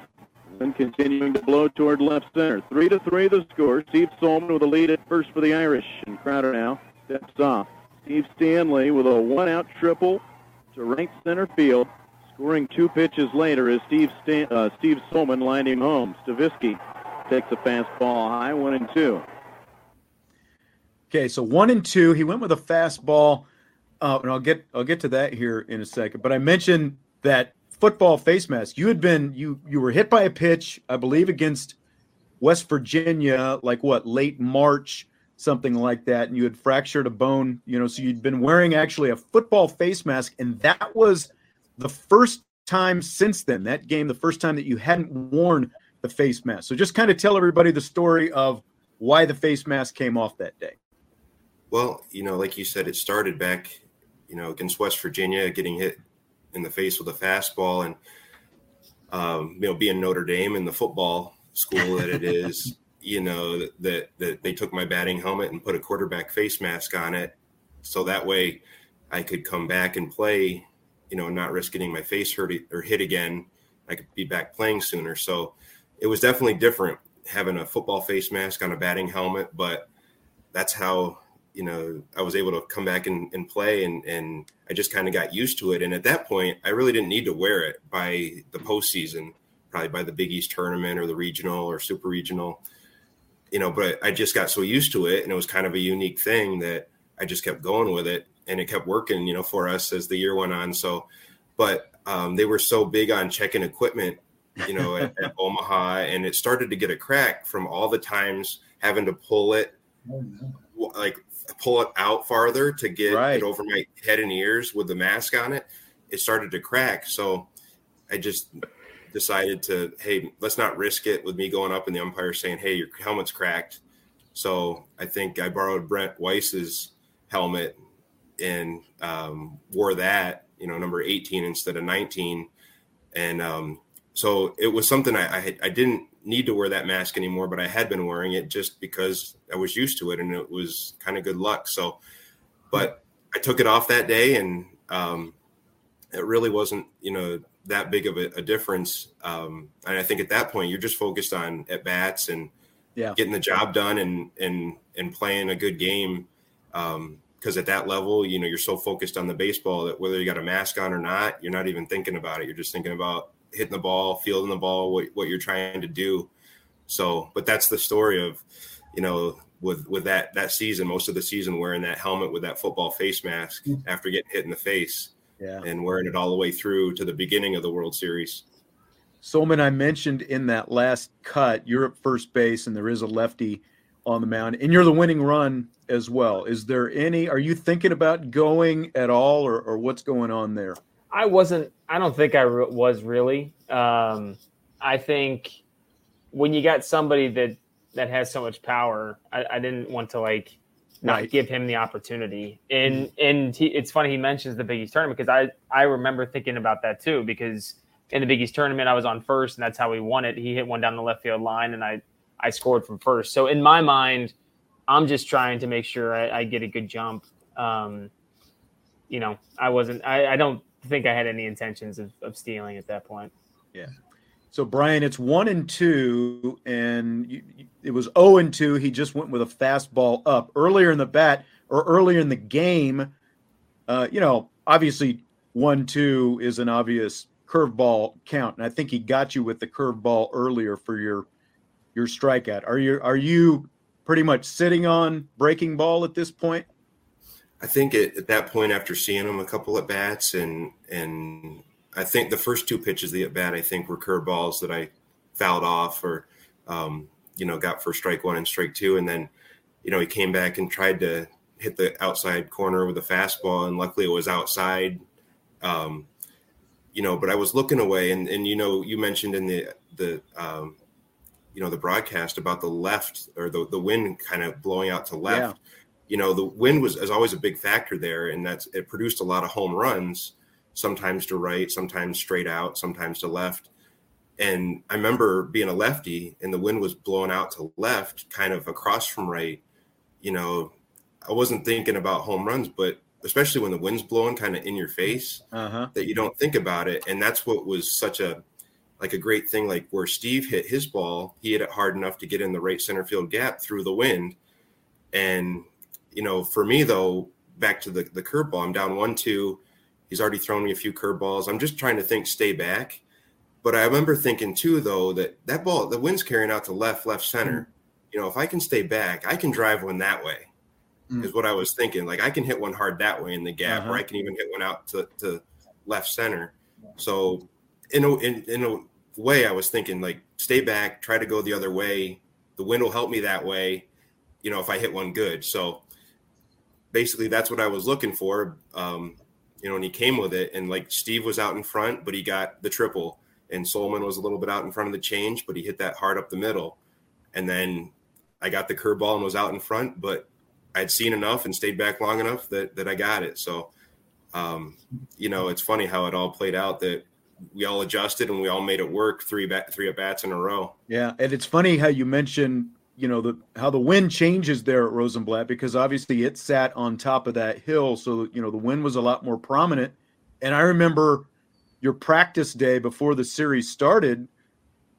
And continuing to blow toward left center. 3 to 3 the score. Steve Sollmann with a lead at first for the Irish. And Crowder now steps off. Steve Stanley with a one-out triple to right center field. Scoring two pitches later is Steve Stan- uh, Steve Sollmann lined him home. Stavisky takes a fastball high, one and two. Okay, so one and two. He went with a fastball, uh, and I'll get I'll get to that here in a second. But I mentioned that football face mask. You had been you you were hit by a pitch, I believe, against West Virginia, like what late March, something like that, and you had fractured a bone. You know, so you'd been wearing actually a football face mask, and that was the first time since then. That game, the first time that you hadn't worn the face mask. So just kind of tell everybody the story of why the face mask came off that day. Well, you know, like you said, it started back, you know, against West Virginia, getting hit in the face with a fastball, and um, you know, being Notre Dame and the football school that it is, you know, that that they took my batting helmet and put a quarterback face mask on it, so that way I could come back and play, you know, not risk getting my face hurt or hit again. I could be back playing sooner. So it was definitely different having a football face mask on a batting helmet, but that's how you know, I was able to come back and, and play and, and I just kind of got used to it. And at that point, I really didn't need to wear it by the postseason, probably by the Big East tournament or the regional or super regional, you know, but I just got so used to it and it was kind of a unique thing that I just kept going with it and it kept working, you know, for us as the year went on. So, but um, they were so big on checking equipment, you know, at, at Omaha and it started to get a crack from all the times having to pull it oh, like pull it out farther to get right. it over my head and ears with the mask on it, it started to crack. So I just decided to, hey, let's not risk it with me going up and the umpire saying, hey, your helmet's cracked. So I think I borrowed Brent Weiss's helmet and um, wore that, you know, number 18 instead of 19. And um, so it was something I, I, I didn't need to wear that mask anymore, but I had been wearing it just because I was used to it and it was kind of good luck. So, but I took it off that day and um, it really wasn't, you know, that big of a, a difference. Um, and I think at that point you're just focused on at bats and yeah. getting the job done and, and, and playing a good game. Um, because at that level, you know, you're so focused on the baseball that whether you got a mask on or not, you're not even thinking about it. You're just thinking about hitting the ball, fielding the ball, what, what you're trying to do. So, but that's the story of, you know, with with that that season, most of the season wearing that helmet with that football face mask mm. after getting hit in the face, yeah, and wearing it all the way through to the beginning of the World Series. Sollmann, I mentioned in that last cut, you're at first base, and there is a lefty on the mound, and you're the winning run as well. Is there any? Are you thinking about going at all, or, or what's going on there? I wasn't. I don't think I re- was really. Um, I think when you got somebody that that has so much power, I, I didn't want to like not Right. give him the opportunity. And and he, it's funny he mentions the Big East tournament because I I remember thinking about that too because in the Big East tournament I was on first and that's how we won it. He hit one down the left field line and I I scored from first. So in my mind, I'm just trying to make sure I, I get a good jump. Um, you know, I wasn't. I, I don't think I had any intentions of, of stealing at that point. Yeah. So Brian, it's one and two, and you, it was zero and two. He just went with a fastball up earlier in the bat or earlier in the game. Uh, you know, obviously one two is an obvious curveball count, and I think he got you with the curveball earlier for your your strikeout. Are you are you pretty much sitting on breaking ball at this point? I think at, at that point, after seeing him a couple at bats, and and I think the first two pitches the at bat, I think were curveballs that I fouled off, or um, you know, got for strike one and strike two, and then you know he came back and tried to hit the outside corner with a fastball, and luckily it was outside. Um, you know, but I was looking away, and and you know, you mentioned in the the um, you know the broadcast about the left or the the wind kind of blowing out to left. You know the wind was is always a big factor there and that's it produced a lot of home runs sometimes to right sometimes straight out sometimes to left. And i remember being a lefty and the wind was blowing out to left kind of across from right. You know i wasn't thinking about home runs but especially when the wind's blowing kind of in your face Uh huh. that you don't think about it. And that's what was such a like a great thing like where steve hit his ball he hit it hard enough to get in the right center field gap through the wind. And you know for me though back to the, the curveball i'm down one two. He's already thrown me a few curveballs. I'm just trying to think stay back. But i remember thinking too though that that ball the wind's carrying out to left left center. You know if i can stay back i can drive one that way Mm. is what i was thinking. Like i can hit one hard that way in the gap Uh-huh. or i can even hit one out to, to left center. So in a, in, in a way i was thinking like stay back try to go the other way. The wind will help me that way you know if i hit one good. So basically that's what i was looking for um, you know and he came with it. And like steve was out in front but he got the triple. And Sollmann was a little bit out in front of the change but he hit that hard up the middle. And then i got the curveball and was out in front but i'd seen enough and stayed back long enough that that i got it. So um, you know it's funny how it all played out that we all adjusted and we all made it work three bat three at bats in a row Yeah, and it's funny how you mentioned, you know, the how the wind changes there at Rosenblatt because obviously it sat on top of that hill, so you know the wind was a lot more prominent. And I remember your practice day before the series started,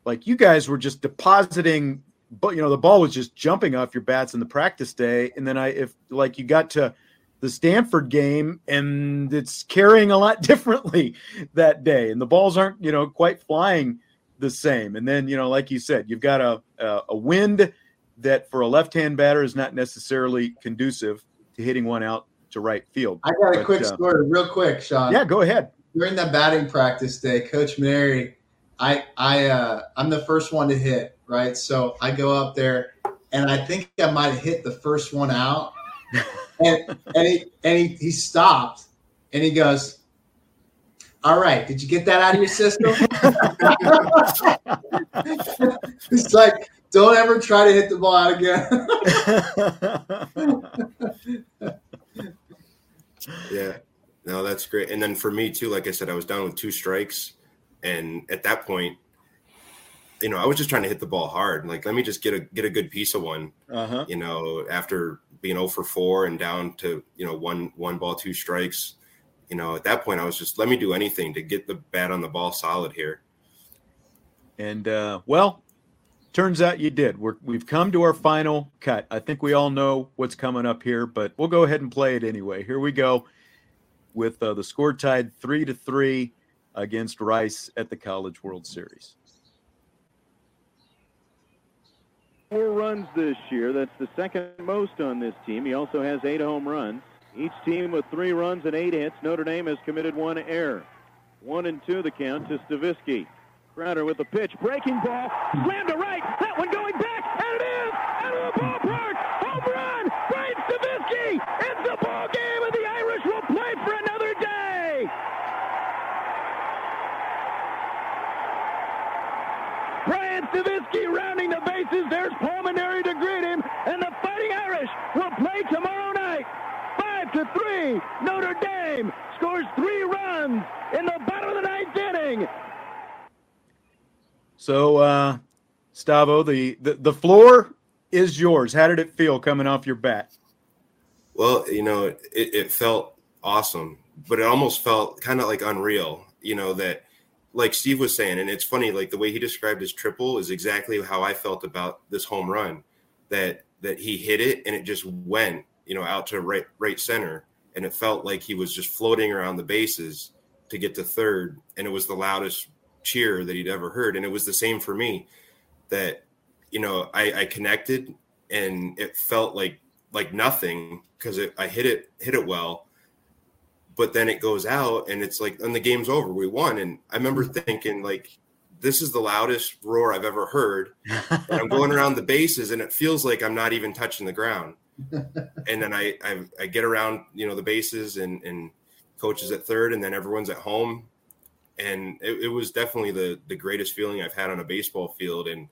like you guys were just depositing, but you know the ball was just jumping off your bats in the practice day, and then I if like you got to the Stanford game and it's carrying a lot differently that day, and the balls aren't you know quite flying the same. And then, you know, like you said, you've got a a, a wind that for a left-hand batter is not necessarily conducive to hitting one out to right field. I got a But, quick uh, story, real quick, Sean. Yeah, go ahead. During that batting practice day, Coach Mainieri, I I uh, I'm the first one to hit, right? So I go up there, and I think I might hit the first one out, and and he and he, he stopped, and he goes, "All right, did you get that out of your system?" it's like, don't ever try to hit the ball out again. Yeah. No, that's great. And then for me too, like I said, I was down with two strikes. And at that point, you know, I was just trying to hit the ball hard. Like, let me just get a get a good piece of one. Uh-huh. You know, after being 0 for 4 and down to, you know, one one ball, two strikes. You know, at that point I was just let me do anything to get the bat on the ball solid here. And uh, well, turns out you did. We're, we've come to our final cut. I think we all know what's coming up here, but we'll go ahead and play it anyway. Here we go with uh, the score tied three to three against Rice at the College World Series. Four runs this year. That's the second most on this team. He also has eight home runs. Each team with three runs and eight hits. Notre Dame has committed one error. One and two the count to Stavisky. Crowder with the pitch. Breaking ball. Slammed to right. three. Notre Dame scores three runs in the bottom of the ninth inning. So, uh, Stavo, the, the, the floor is yours. How did it feel coming off your bat? Well, you know, it, it felt awesome, but it almost felt kind of like unreal, you know, that like Steve was saying, and it's funny, like the way he described his triple is exactly how I felt about this home run that that he hit it and it just went, you know, out to right right center and it felt like he was just floating around the bases to get to third, and it was the loudest cheer that he'd ever heard, and it was the same for me. That you know, I, I connected, and it felt like like nothing because I hit it hit it well, but then it goes out, and it's like, and the game's over. We won, and I remember mm-hmm. thinking like, this is the loudest roar I've ever heard. And I'm going around the bases, and it feels like I'm not even touching the ground. And then I, I, I get around, you know, the bases, and and coaches at third, and then everyone's at home, and it, it was definitely the the greatest feeling I've had on a baseball field, and.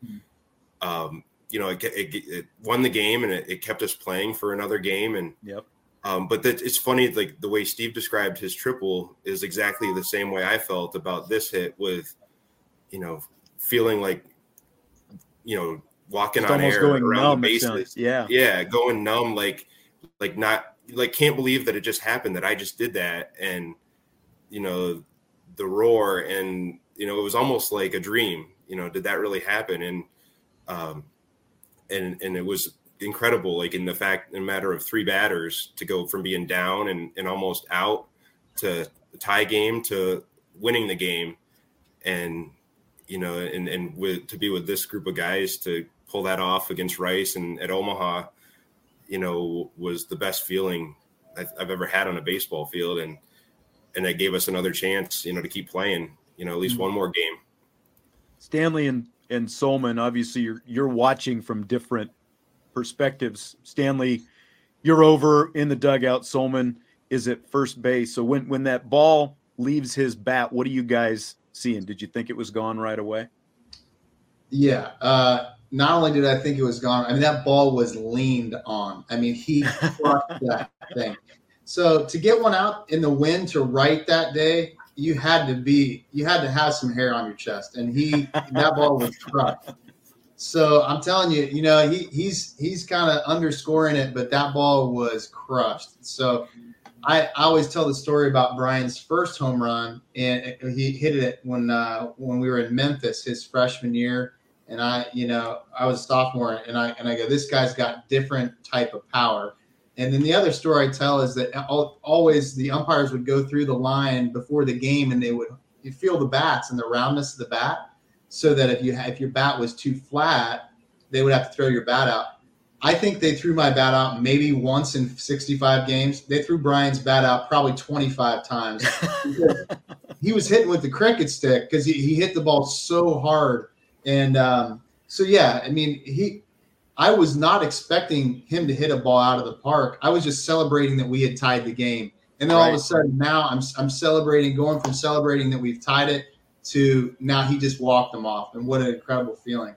Um, you know, it, it, it, won the game and it, it, kept us playing for another game. And yep. Um, but that it's funny, like the way Steve described his triple is exactly the same way I felt about this hit with, you know, feeling like, you know, walking Just on air going around numb, the bases. yeah. Yeah. Going numb, like, like not like can't believe that it just happened that I just did that. And, you know, the roar and, you know, it was almost like a dream, you know, did that really happen? And, um, and and it was incredible like in the fact in a matter of three batters to go from being down and, and almost out to the tie game to winning the game and you know and and with to be with this group of guys to pull that off against rice and at omaha you know was the best feeling I've, I've ever had on a baseball field and and that gave us another chance you know to keep playing you know at least Mhm. one more game Stanley and and Sollmann, obviously you're you're watching from different perspectives. Stanley, you're over in the dugout. Sollmann is at first base. So when when that ball leaves his bat, what are you guys seeing? Did you think it was gone right away? Yeah. Uh, not only did I think it was gone, I mean that ball was leaned on. I mean he crushed that thing. So to get one out in the wind to right that day, you had to be you had to have some hair on your chest, and he that ball was crushed. So I'm telling you, you know he he's he's kind of underscoring it, but that ball was crushed. So I, I always tell the story about Brian's first home run, and he hit it when uh, when we were in Memphis his freshman year, and I you know I was a sophomore, and I and I go this guy's got different type of power. And then the other story I tell is that al- always the umpires would go through the line before the game, and they would you feel the bats and the roundness of the bat, so that if you if your bat was too flat, they would have to throw your bat out. I think they threw my bat out maybe once in 65 games. They threw Brian's bat out probably 25 times. He was hitting with the cricket stick because he, he hit the ball so hard. And um, so, yeah, I mean, he, I was not expecting him to hit a ball out of the park. I was just celebrating that we had tied the game. And then all of a sudden now I'm, I'm celebrating, going from celebrating that we've tied it to now he just walked them off. And what an incredible feeling.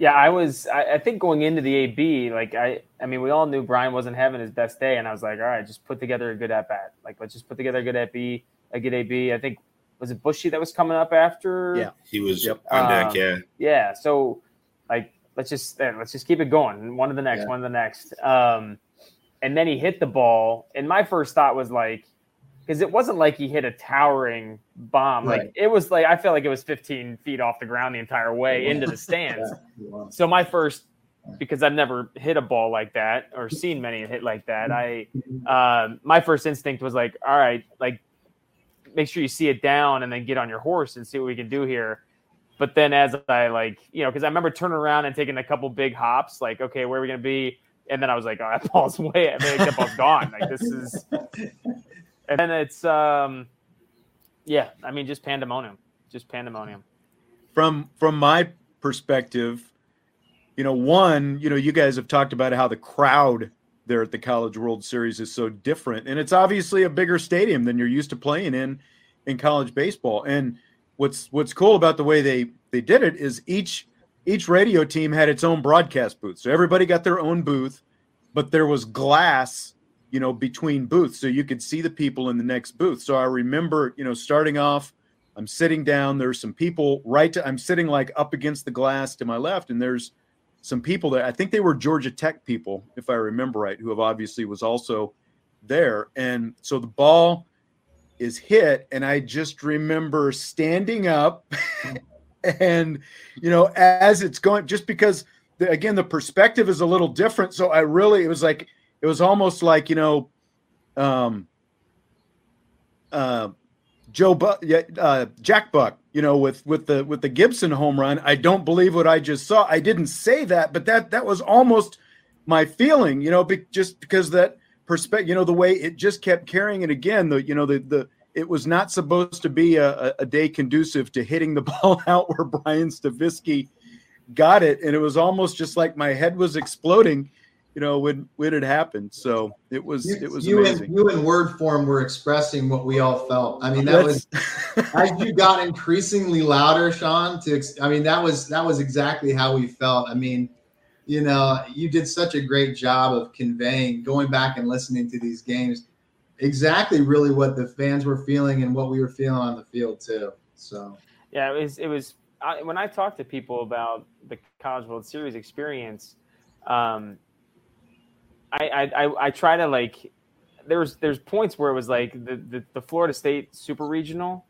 Yeah, I was. I, I think going into the AB, like I, I mean, we all knew Brian wasn't having his best day, and I was like, all right, just put together a good at bat. Like, let's just put together a good at B, a good AB. I think was it Bushey that was coming up after. Yeah. he was Yep. on deck Um, yeah Yeah. So, like, let's just eh, let's just keep it going. One to the next, Yeah. one to the next. Um, and then he hit the ball, and my first thought was like, because it wasn't like he hit a towering bomb. Like it was like I felt like it was 15 feet off the ground the entire way into the stands. So my first, because I've never hit a ball like that or seen many hit like that, I um, my first instinct was like, all right, like make sure you see it down and then get on your horse and see what we can do here. But then as I like, you know, because I remember turning around and taking a couple big hops, like, okay, where are we gonna be? And then I was like, oh, that ball's way, I mean, that ball's gone. Like this is, and then it's, um, yeah, I mean, just pandemonium, just pandemonium. from from my perspective, you know, one, you know, you guys have talked about how the crowd there at the College World Series is so different, and it's obviously a bigger stadium than you're used to playing in in college baseball. And what's what's cool about the way they they did it is each each radio team had its own broadcast booth, so everybody got their own booth, but there was glass you know between booths so you could see the people in the next booth so i remember you know starting off I'm sitting down. There's some people right. To, I'm sitting like up against the glass to my left, and there's some people that I think they were Georgia Tech people, if I remember right, who have obviously was also there. And so the ball is hit, and I just remember standing up, and you know, as it's going, just because the, again the perspective is a little different. So I really, it was like it was almost like you know, um, uh, Joe Buck, uh, Jack Buck, you know, with with the with the Gibson home run. I don't believe what I just saw. I didn't say that, but that that was almost my feeling, you know, be, just because that perspective, you know, the way it just kept carrying it again. The you know the the it was not supposed to be a, a day conducive to hitting the ball out where Brian Stavisky got it, and it was almost just like my head was exploding you know when when it happened. So it was you, it was you amazing. in you in word form were expressing what we all felt. I mean that was as you got increasingly louder sean to i mean that was that was exactly how we felt. I mean you know you did such a great job of conveying going back and listening to these games exactly really what the fans were feeling and what we were feeling on the field too. So. Yeah it was it was I, when i talk to people about the college world series experience um, I, I I try to like there's there's points where it was like the, the, the Florida State Super Regional.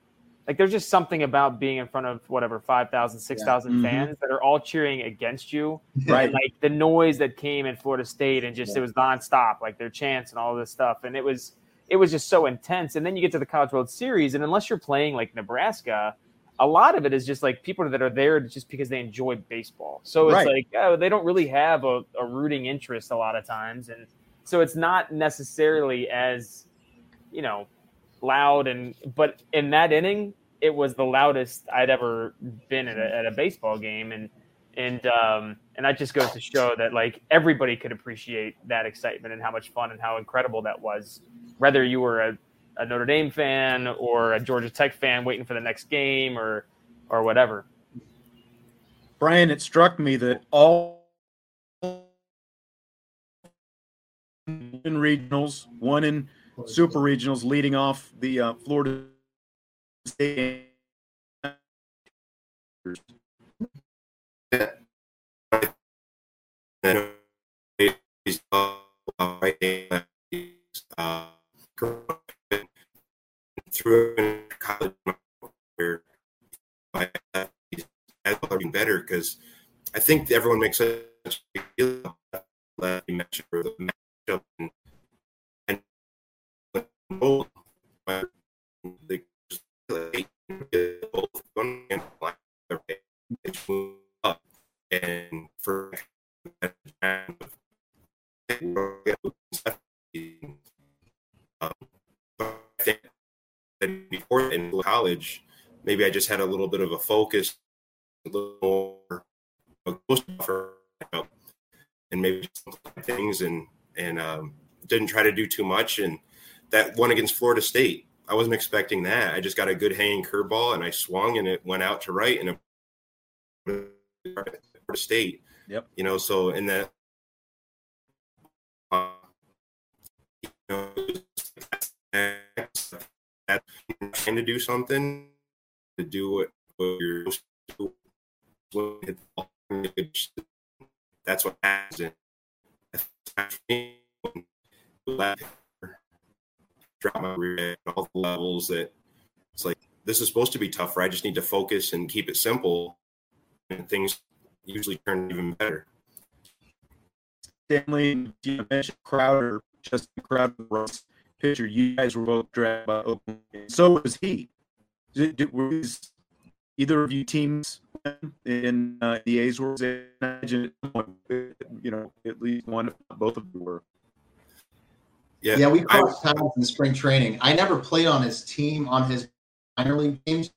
Like there's just something about being in front of whatever 5,000, 6,000 yeah. mm-hmm. fans that are all cheering against you. Right. And like the noise that came in Florida State and just yeah. it was nonstop, like their chants and all this stuff. And it was it was just so intense. And then you get to the College World Series, and unless you're playing like Nebraska, a lot of it is just like people that are there just because they enjoy baseball. So it's right. like oh, they don't really have a, a, rooting interest a lot of times, and so it's not necessarily as you know loud. And but in that inning, it was the loudest I'd ever been at a, at a baseball game, and and um, and that just goes to show that like everybody could appreciate that excitement and how much fun and how incredible that was, whether you were a a Notre Dame fan or a Georgia Tech fan waiting for the next game or or whatever. Brian, it struck me that all in regionals, one in super regionals, leading off the uh, Florida State. Uh, through college where I love better because I think everyone makes a big deal about the matchup and, both up and for um, before in college, maybe I just had a little bit of a focus, a little more and maybe things and and um, didn't try to do too much. And that one against Florida State, I wasn't expecting that. I just got a good hanging curveball and I swung and it went out to right and Florida State. Yep. You know, so in that. Uh, you know, trying to do something to do what, what you're that's what happens. Drop my rear all the levels that it's like this is supposed to be tougher. I just need to focus and keep it simple, and things usually turn even better. Stanley, you mentioned Crowder, just Crowder, pitcher. You guys were both drafted by Oakland. So was he. Did, did, was either of you teams in uh, the A's were? Imagine, you know, at least one, of both of you were. Yeah, yeah, we crossed paths in spring training. I never played on his team on his minor league teams,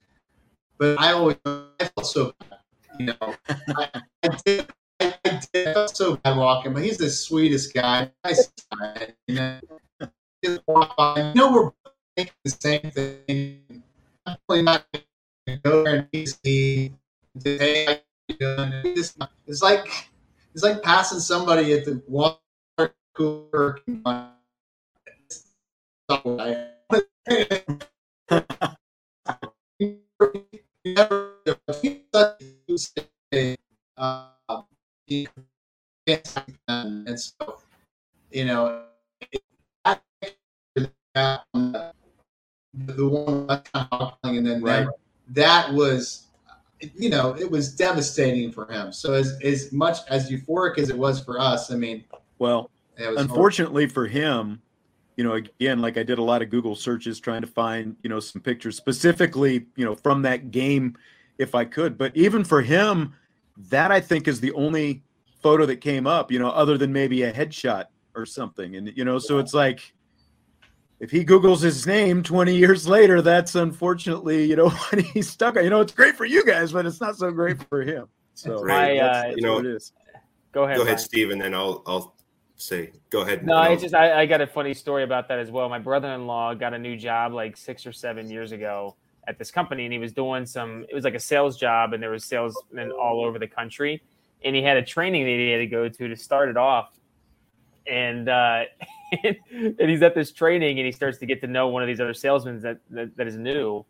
but I always I felt so bad. You know, I, I did. I, I did. I felt so bad walking, but he's the sweetest guy. Nice guy. You know, I know we're thinking the same thing. Definitely not go there and easy. Hey, it's like it's like passing somebody at the water cooler. and so you know the one and then right. that was you know it was devastating for him so as as much as euphoric as it was for us i mean well unfortunately horrible. for him you know again like i did a lot of google searches trying to find you know some pictures specifically you know from that game if i could but even for him that i think is the only photo that came up you know other than maybe a headshot or something and you know so it's like if he Googles his name 20 years later, that's unfortunately, you know, what he's stuck on. You know, it's great for you guys, but it's not so great for him. So, right. Uh, you know, it is. Go ahead. Go ahead, Steve, and then I'll, I'll say, go ahead. No, I just, I, I got a funny story about that as well. My brother in law got a new job like six or seven years ago at this company, and he was doing some, it was like a sales job, and there was salesmen all over the country. And he had a training that he had to go to to start it off. And, uh, and he's at this training and he starts to get to know one of these other salesmen that, that, that is new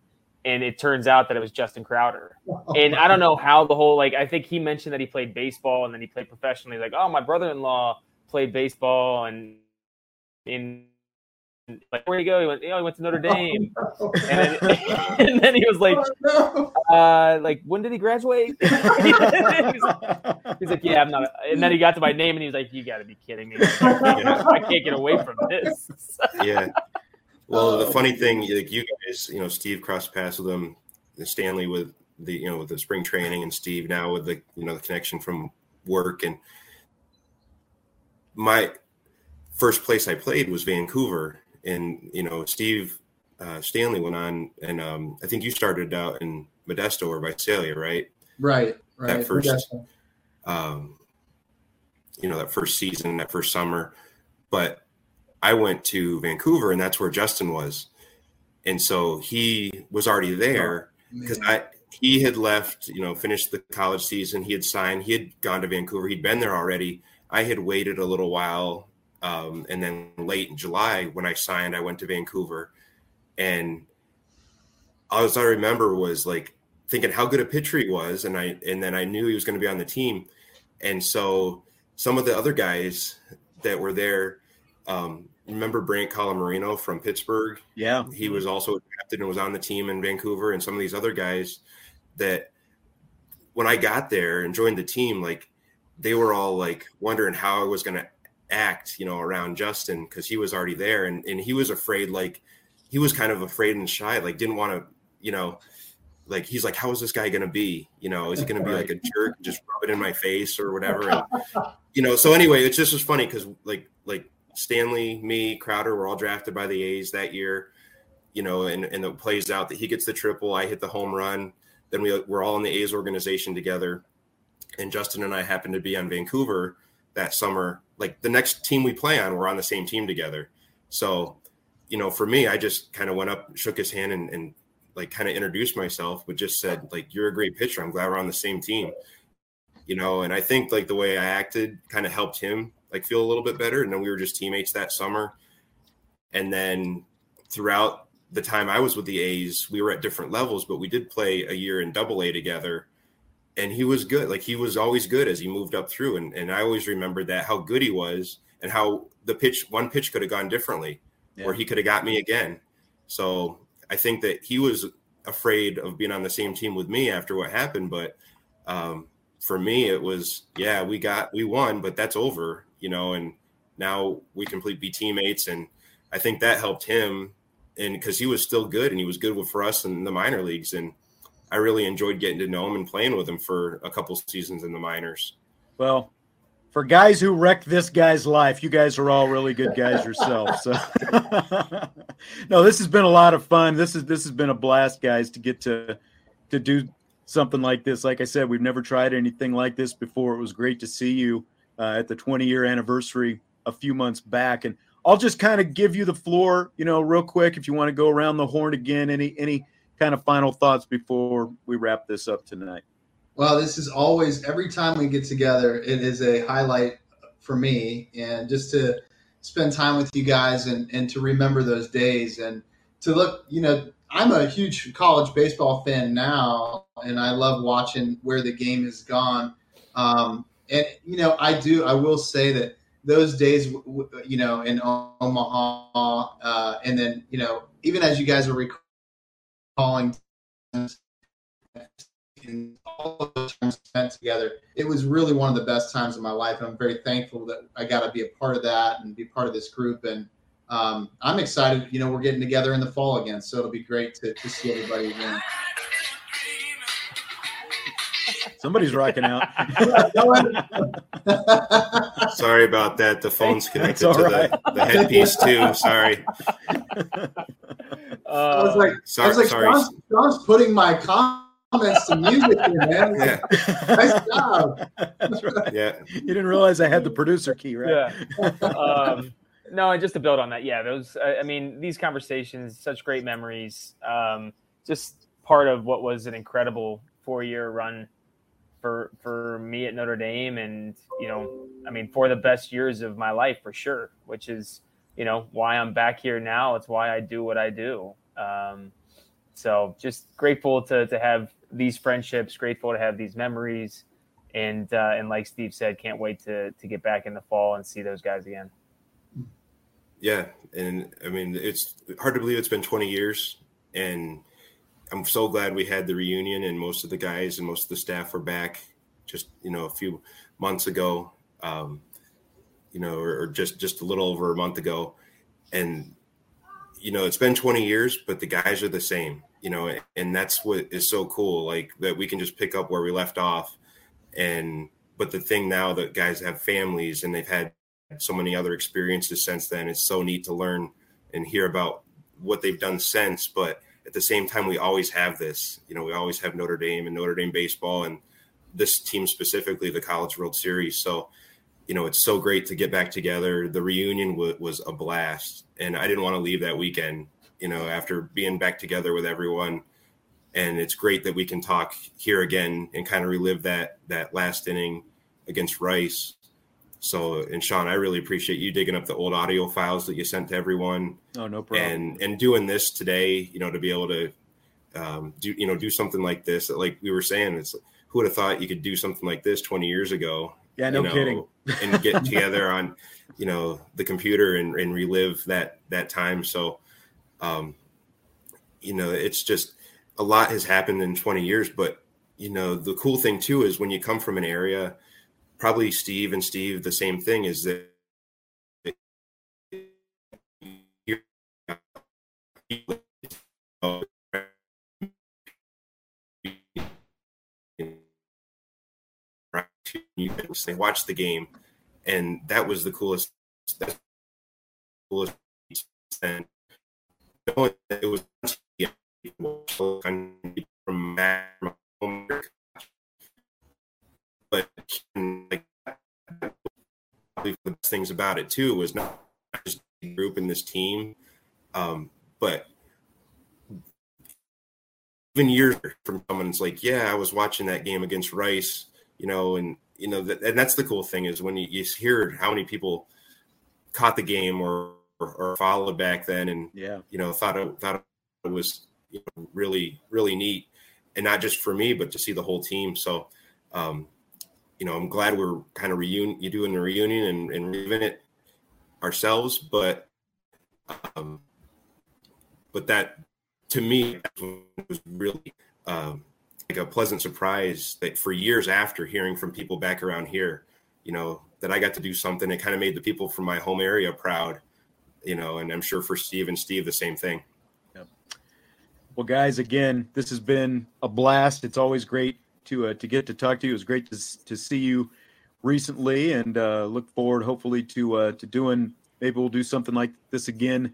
and it turns out that it was Justin Crowder. Oh, and I don't know how the whole like I think he mentioned that he played baseball and then he played professionally. Like, oh, my brother-in-law played baseball and in like where you go? He went, you know, he went to Notre Dame. And then, and then he was like, uh, like when did he graduate? he's, like, he's, like, yeah, I'm not. And then he got to my name and he was like, you got to be kidding me! I can't get away from this. yeah. Well, the funny thing, like you guys, you know, Steve crossed paths with him, Stanley with the, you know, with the spring training, and Steve now with the, you know, the connection from work. And my first place I played was Vancouver, and you know Steve uh, Stanley went on, and um, I think you started out in Modesto or Visalia, right? Right, right. That first, um, you know, that first season, that first summer, but I went to Vancouver, and that's where Justin was, and so he was already there because oh, I he had left, you know, finished the college season. He had signed. He had gone to Vancouver. He'd been there already. I had waited a little while um, and then late in July, when I signed, I went to Vancouver, and all I remember was like thinking how good a pitcher he was, and I and then I knew he was going to be on the team, and so some of the other guys that were there. Um, remember Brant Colamarino from Pittsburgh? Yeah, he was also drafted and was on the team in Vancouver, and some of these other guys that when I got there and joined the team, like they were all like wondering how I was going to act, you know, around Justin because he was already there and, and he was afraid, like he was kind of afraid and shy, like didn't want to, you know, like he's like, how is this guy gonna be? You know, is he gonna be like a jerk, just rub it in my face or whatever? And you know, so anyway, it's just was funny because like like Stanley, me, Crowder were all drafted by the A's that year, you know, and and it plays out that he gets the triple, I hit the home run, then we we're all in the A's organization together, and Justin and I happened to be on Vancouver that summer like the next team we play on, we're on the same team together. So, you know, for me, I just kind of went up, shook his hand, and, and like kind of introduced myself, but just said like, "You're a great pitcher. I'm glad we're on the same team." You know, and I think like the way I acted kind of helped him like feel a little bit better. And then we were just teammates that summer. And then throughout the time I was with the A's, we were at different levels, but we did play a year in Double A together and he was good. Like he was always good as he moved up through. And and I always remembered that how good he was and how the pitch one pitch could have gone differently, yeah. or he could have got me again. So I think that he was afraid of being on the same team with me after what happened. But um, for me, it was yeah, we got we won, but that's over, you know. And now we can be teammates, and I think that helped him, and because he was still good and he was good for us in the minor leagues, and I really enjoyed getting to know him and playing with him for a couple seasons in the minors. Well, for guys who wrecked this guy's life, you guys are all really good guys yourself. So, no, this has been a lot of fun. This is this has been a blast, guys, to get to to do something like this. Like I said, we've never tried anything like this before. It was great to see you uh, at the 20 year anniversary a few months back, and I'll just kind of give you the floor, you know, real quick if you want to go around the horn again. Any any kind of final thoughts before we wrap this up tonight? Well, this is always every time we get together, it is a highlight for me, and just to spend time with you guys and and to remember those days and to look, you know, I'm a huge college baseball fan now, and I love watching where the game has gone. Um, and you know, I do. I will say that those days, you know, in Omaha, uh, and then you know, even as you guys are recalling in all of those times spent together, it was really one of the best times of my life. And I'm very thankful that I got to be a part of that and be part of this group. And um, I'm excited. You know, we're getting together in the fall again, so it'll be great to, to see everybody again. Somebody's rocking out. Sorry about that. The phone's connected to right. the, the headpiece too. Sorry. I was like, I was like, sorry. Sean's, Sean's putting my comments to music here, man. Yeah. nice job. Yeah. You didn't realize I had the producer key, right? Yeah. um, no, and just to build on that, yeah, those. I I mean, these conversations, such great memories. Um, just part of what was an incredible four-year run for for me at Notre Dame, and you know, I mean, for the best years of my life for sure. Which is, you know, why I'm back here now. It's why I do what I do. Um, so just grateful to to have these friendships, grateful to have these memories, and uh, and like Steve said, can't wait to to get back in the fall and see those guys again. Yeah, and I mean it's hard to believe it's been 20 years, and I'm so glad we had the reunion, and most of the guys and most of the staff were back. Just you know, a few months ago, um, you know, or, or just just a little over a month ago, and you know, it's been 20 years, but the guys are the same. You know, and that's what is so cool, like that we can just pick up where we left off, and but the thing now that guys have families and they've had so many other experiences since then. It's so neat to learn and hear about what they've done since. But at the same time, we always have this. You know, we always have Notre Dame and Notre Dame baseball and this team specifically, the College World Series. So, you know, it's so great to get back together. The reunion w- was a blast, and I didn't want to leave that weekend. You know, after being back together with everyone, and it's great that we can talk here again and kind of relive that that last inning against Rice. So, and Sean, I really appreciate you digging up the old audio files that you sent to everyone, Oh, no problem. and and doing this today. You know, to be able to um, do you know do something like this. Like we were saying, it's who would have thought you could do something like this 20 years ago? Yeah, no you know, kidding. and get together on you know the computer and, and relive that that time. So, um, you know, it's just a lot has happened in 20 years. But you know, the cool thing too is when you come from an area probably Steve and Steve, the same thing is that you can say watch the game and that was the coolest that's the coolest and it was from things about it too was not just the group and this team, um, but even years from someone's like, yeah, I was watching that game against Rice, you know, and you know, that, and that's the cool thing is when you, you hear how many people caught the game or, or, or followed back then, and yeah, you know, thought it, thought it was you know, really really neat, and not just for me, but to see the whole team. So. Um, you know, I'm glad we're kind of reunion, you doing the reunion and, and reliving it ourselves, but, um, but that to me was really um, like a pleasant surprise that for years after hearing from people back around here, you know, that I got to do something that kind of made the people from my home area proud, you know, and I'm sure for Steve and Steve, the same thing. Well, guys, again, this has been a blast. It's always great to uh, to get to talk to you. It was great to to see you recently, and uh, look forward, hopefully, to uh, to doing. Maybe we'll do something like this again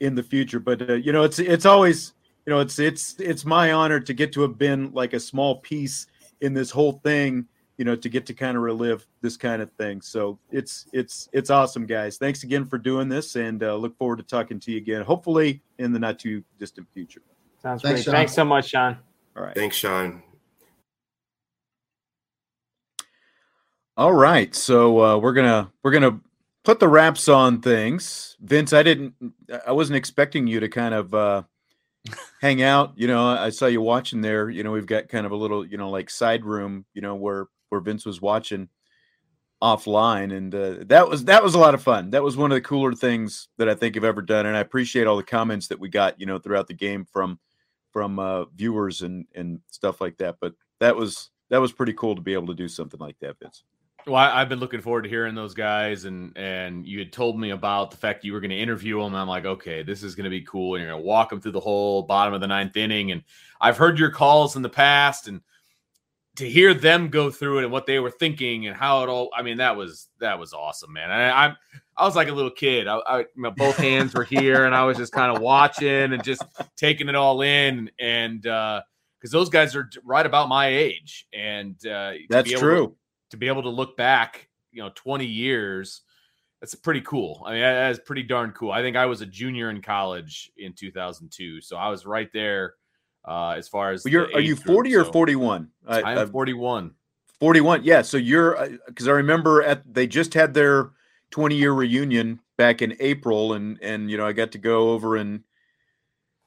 in the future. But uh, you know, it's it's always you know it's it's it's my honor to get to have been like a small piece in this whole thing. You know, to get to kind of relive this kind of thing. So it's it's it's awesome, guys. Thanks again for doing this, and uh, look forward to talking to you again. Hopefully, in the not too distant future. Sounds Thanks, great. Sean. Thanks so much, Sean. All right. Thanks, Sean. All right, so uh, we're gonna we're gonna put the wraps on things. Vince, I didn't, I wasn't expecting you to kind of uh, hang out. You know, I saw you watching there. You know, we've got kind of a little, you know, like side room. You know, where where Vince was watching offline, and uh, that was that was a lot of fun. That was one of the cooler things that I think I've ever done, and I appreciate all the comments that we got. You know, throughout the game from from uh, viewers and and stuff like that. But that was that was pretty cool to be able to do something like that, Vince. Well, I, have been looking forward to hearing those guys, and and you had told me about the fact you were going to interview them. I'm like, okay, this is going to be cool, and you're going to walk them through the whole bottom of the ninth inning. And I've heard your calls in the past, and to hear them go through it and what they were thinking and how it all. I mean, that was that was awesome, man. I, I'm I was like a little kid. I, I both hands were here, and I was just kind of watching and just taking it all in, and because uh, those guys are right about my age, and uh, that's true. To, to be able to look back, you know, 20 years, that's pretty cool. I mean, that is pretty darn cool. I think I was a junior in college in 2002, so I was right there uh, as far as. Well, you're are you 40 group, or 41? I, I am 41. 41. Yeah. So you're because uh, I remember at they just had their 20 year reunion back in April, and and you know I got to go over and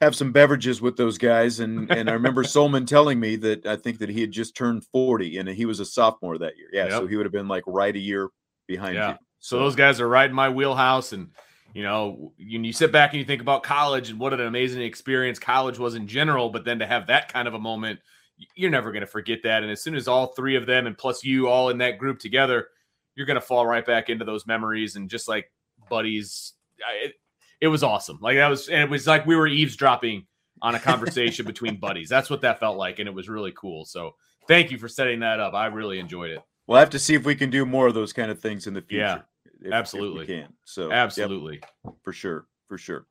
have some beverages with those guys. And and I remember Sollmann telling me that I think that he had just turned 40 and he was a sophomore that year. Yeah. Yep. So he would have been like right a year behind yeah. you. So, so those guys are right in my wheelhouse. And you know, you, you sit back and you think about college and what an amazing experience college was in general, but then to have that kind of a moment, you're never going to forget that. And as soon as all three of them and plus you all in that group together, you're going to fall right back into those memories and just like buddies. It, it was awesome. Like that was, and it was like we were eavesdropping on a conversation between buddies. That's what that felt like, and it was really cool. So thank you for setting that up. I really enjoyed it. We'll have to see if we can do more of those kind of things in the future. Yeah, if, absolutely. If can. So absolutely, yep, for sure, for sure.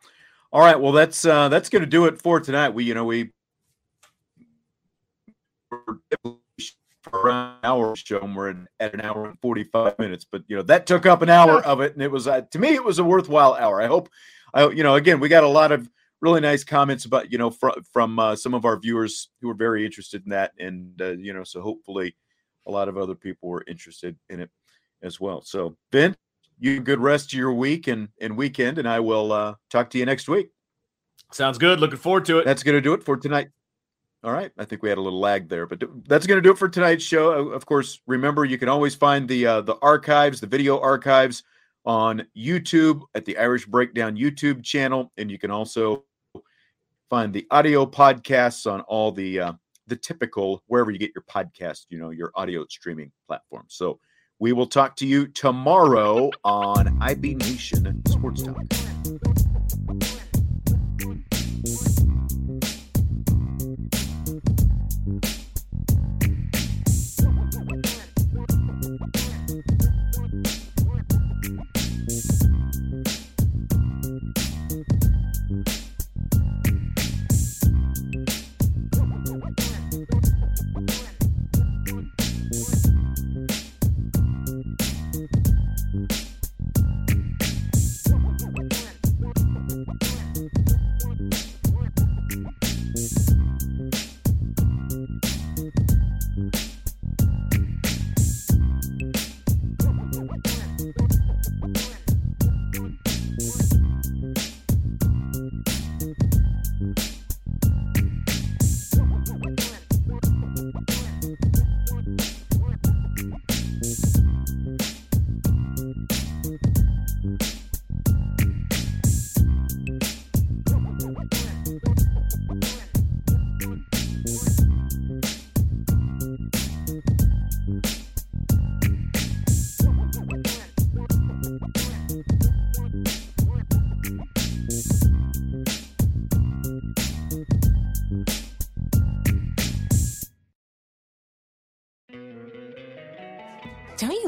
All right, well that's uh that's going to do it for tonight. We you know we around an hour show and we're at an hour and 45 minutes but you know that took up an hour of it and it was uh, to me it was a worthwhile hour i hope I, you know, again, we got a lot of really nice comments about, you know, fr- from uh, some of our viewers who were very interested in that. And, uh, you know, so hopefully a lot of other people were interested in it as well. So, Ben, you good rest of your week and, and weekend, and I will uh, talk to you next week. Sounds good. Looking forward to it. That's going to do it for tonight. All right. I think we had a little lag there, but that's going to do it for tonight's show. Of course, remember you can always find the uh, the archives, the video archives on YouTube at the Irish Breakdown YouTube channel, and you can also find the audio podcasts on all the uh, the typical wherever you get your podcast, you know, your audio streaming platform. So we will talk to you tomorrow on IB Nation Sports Talk.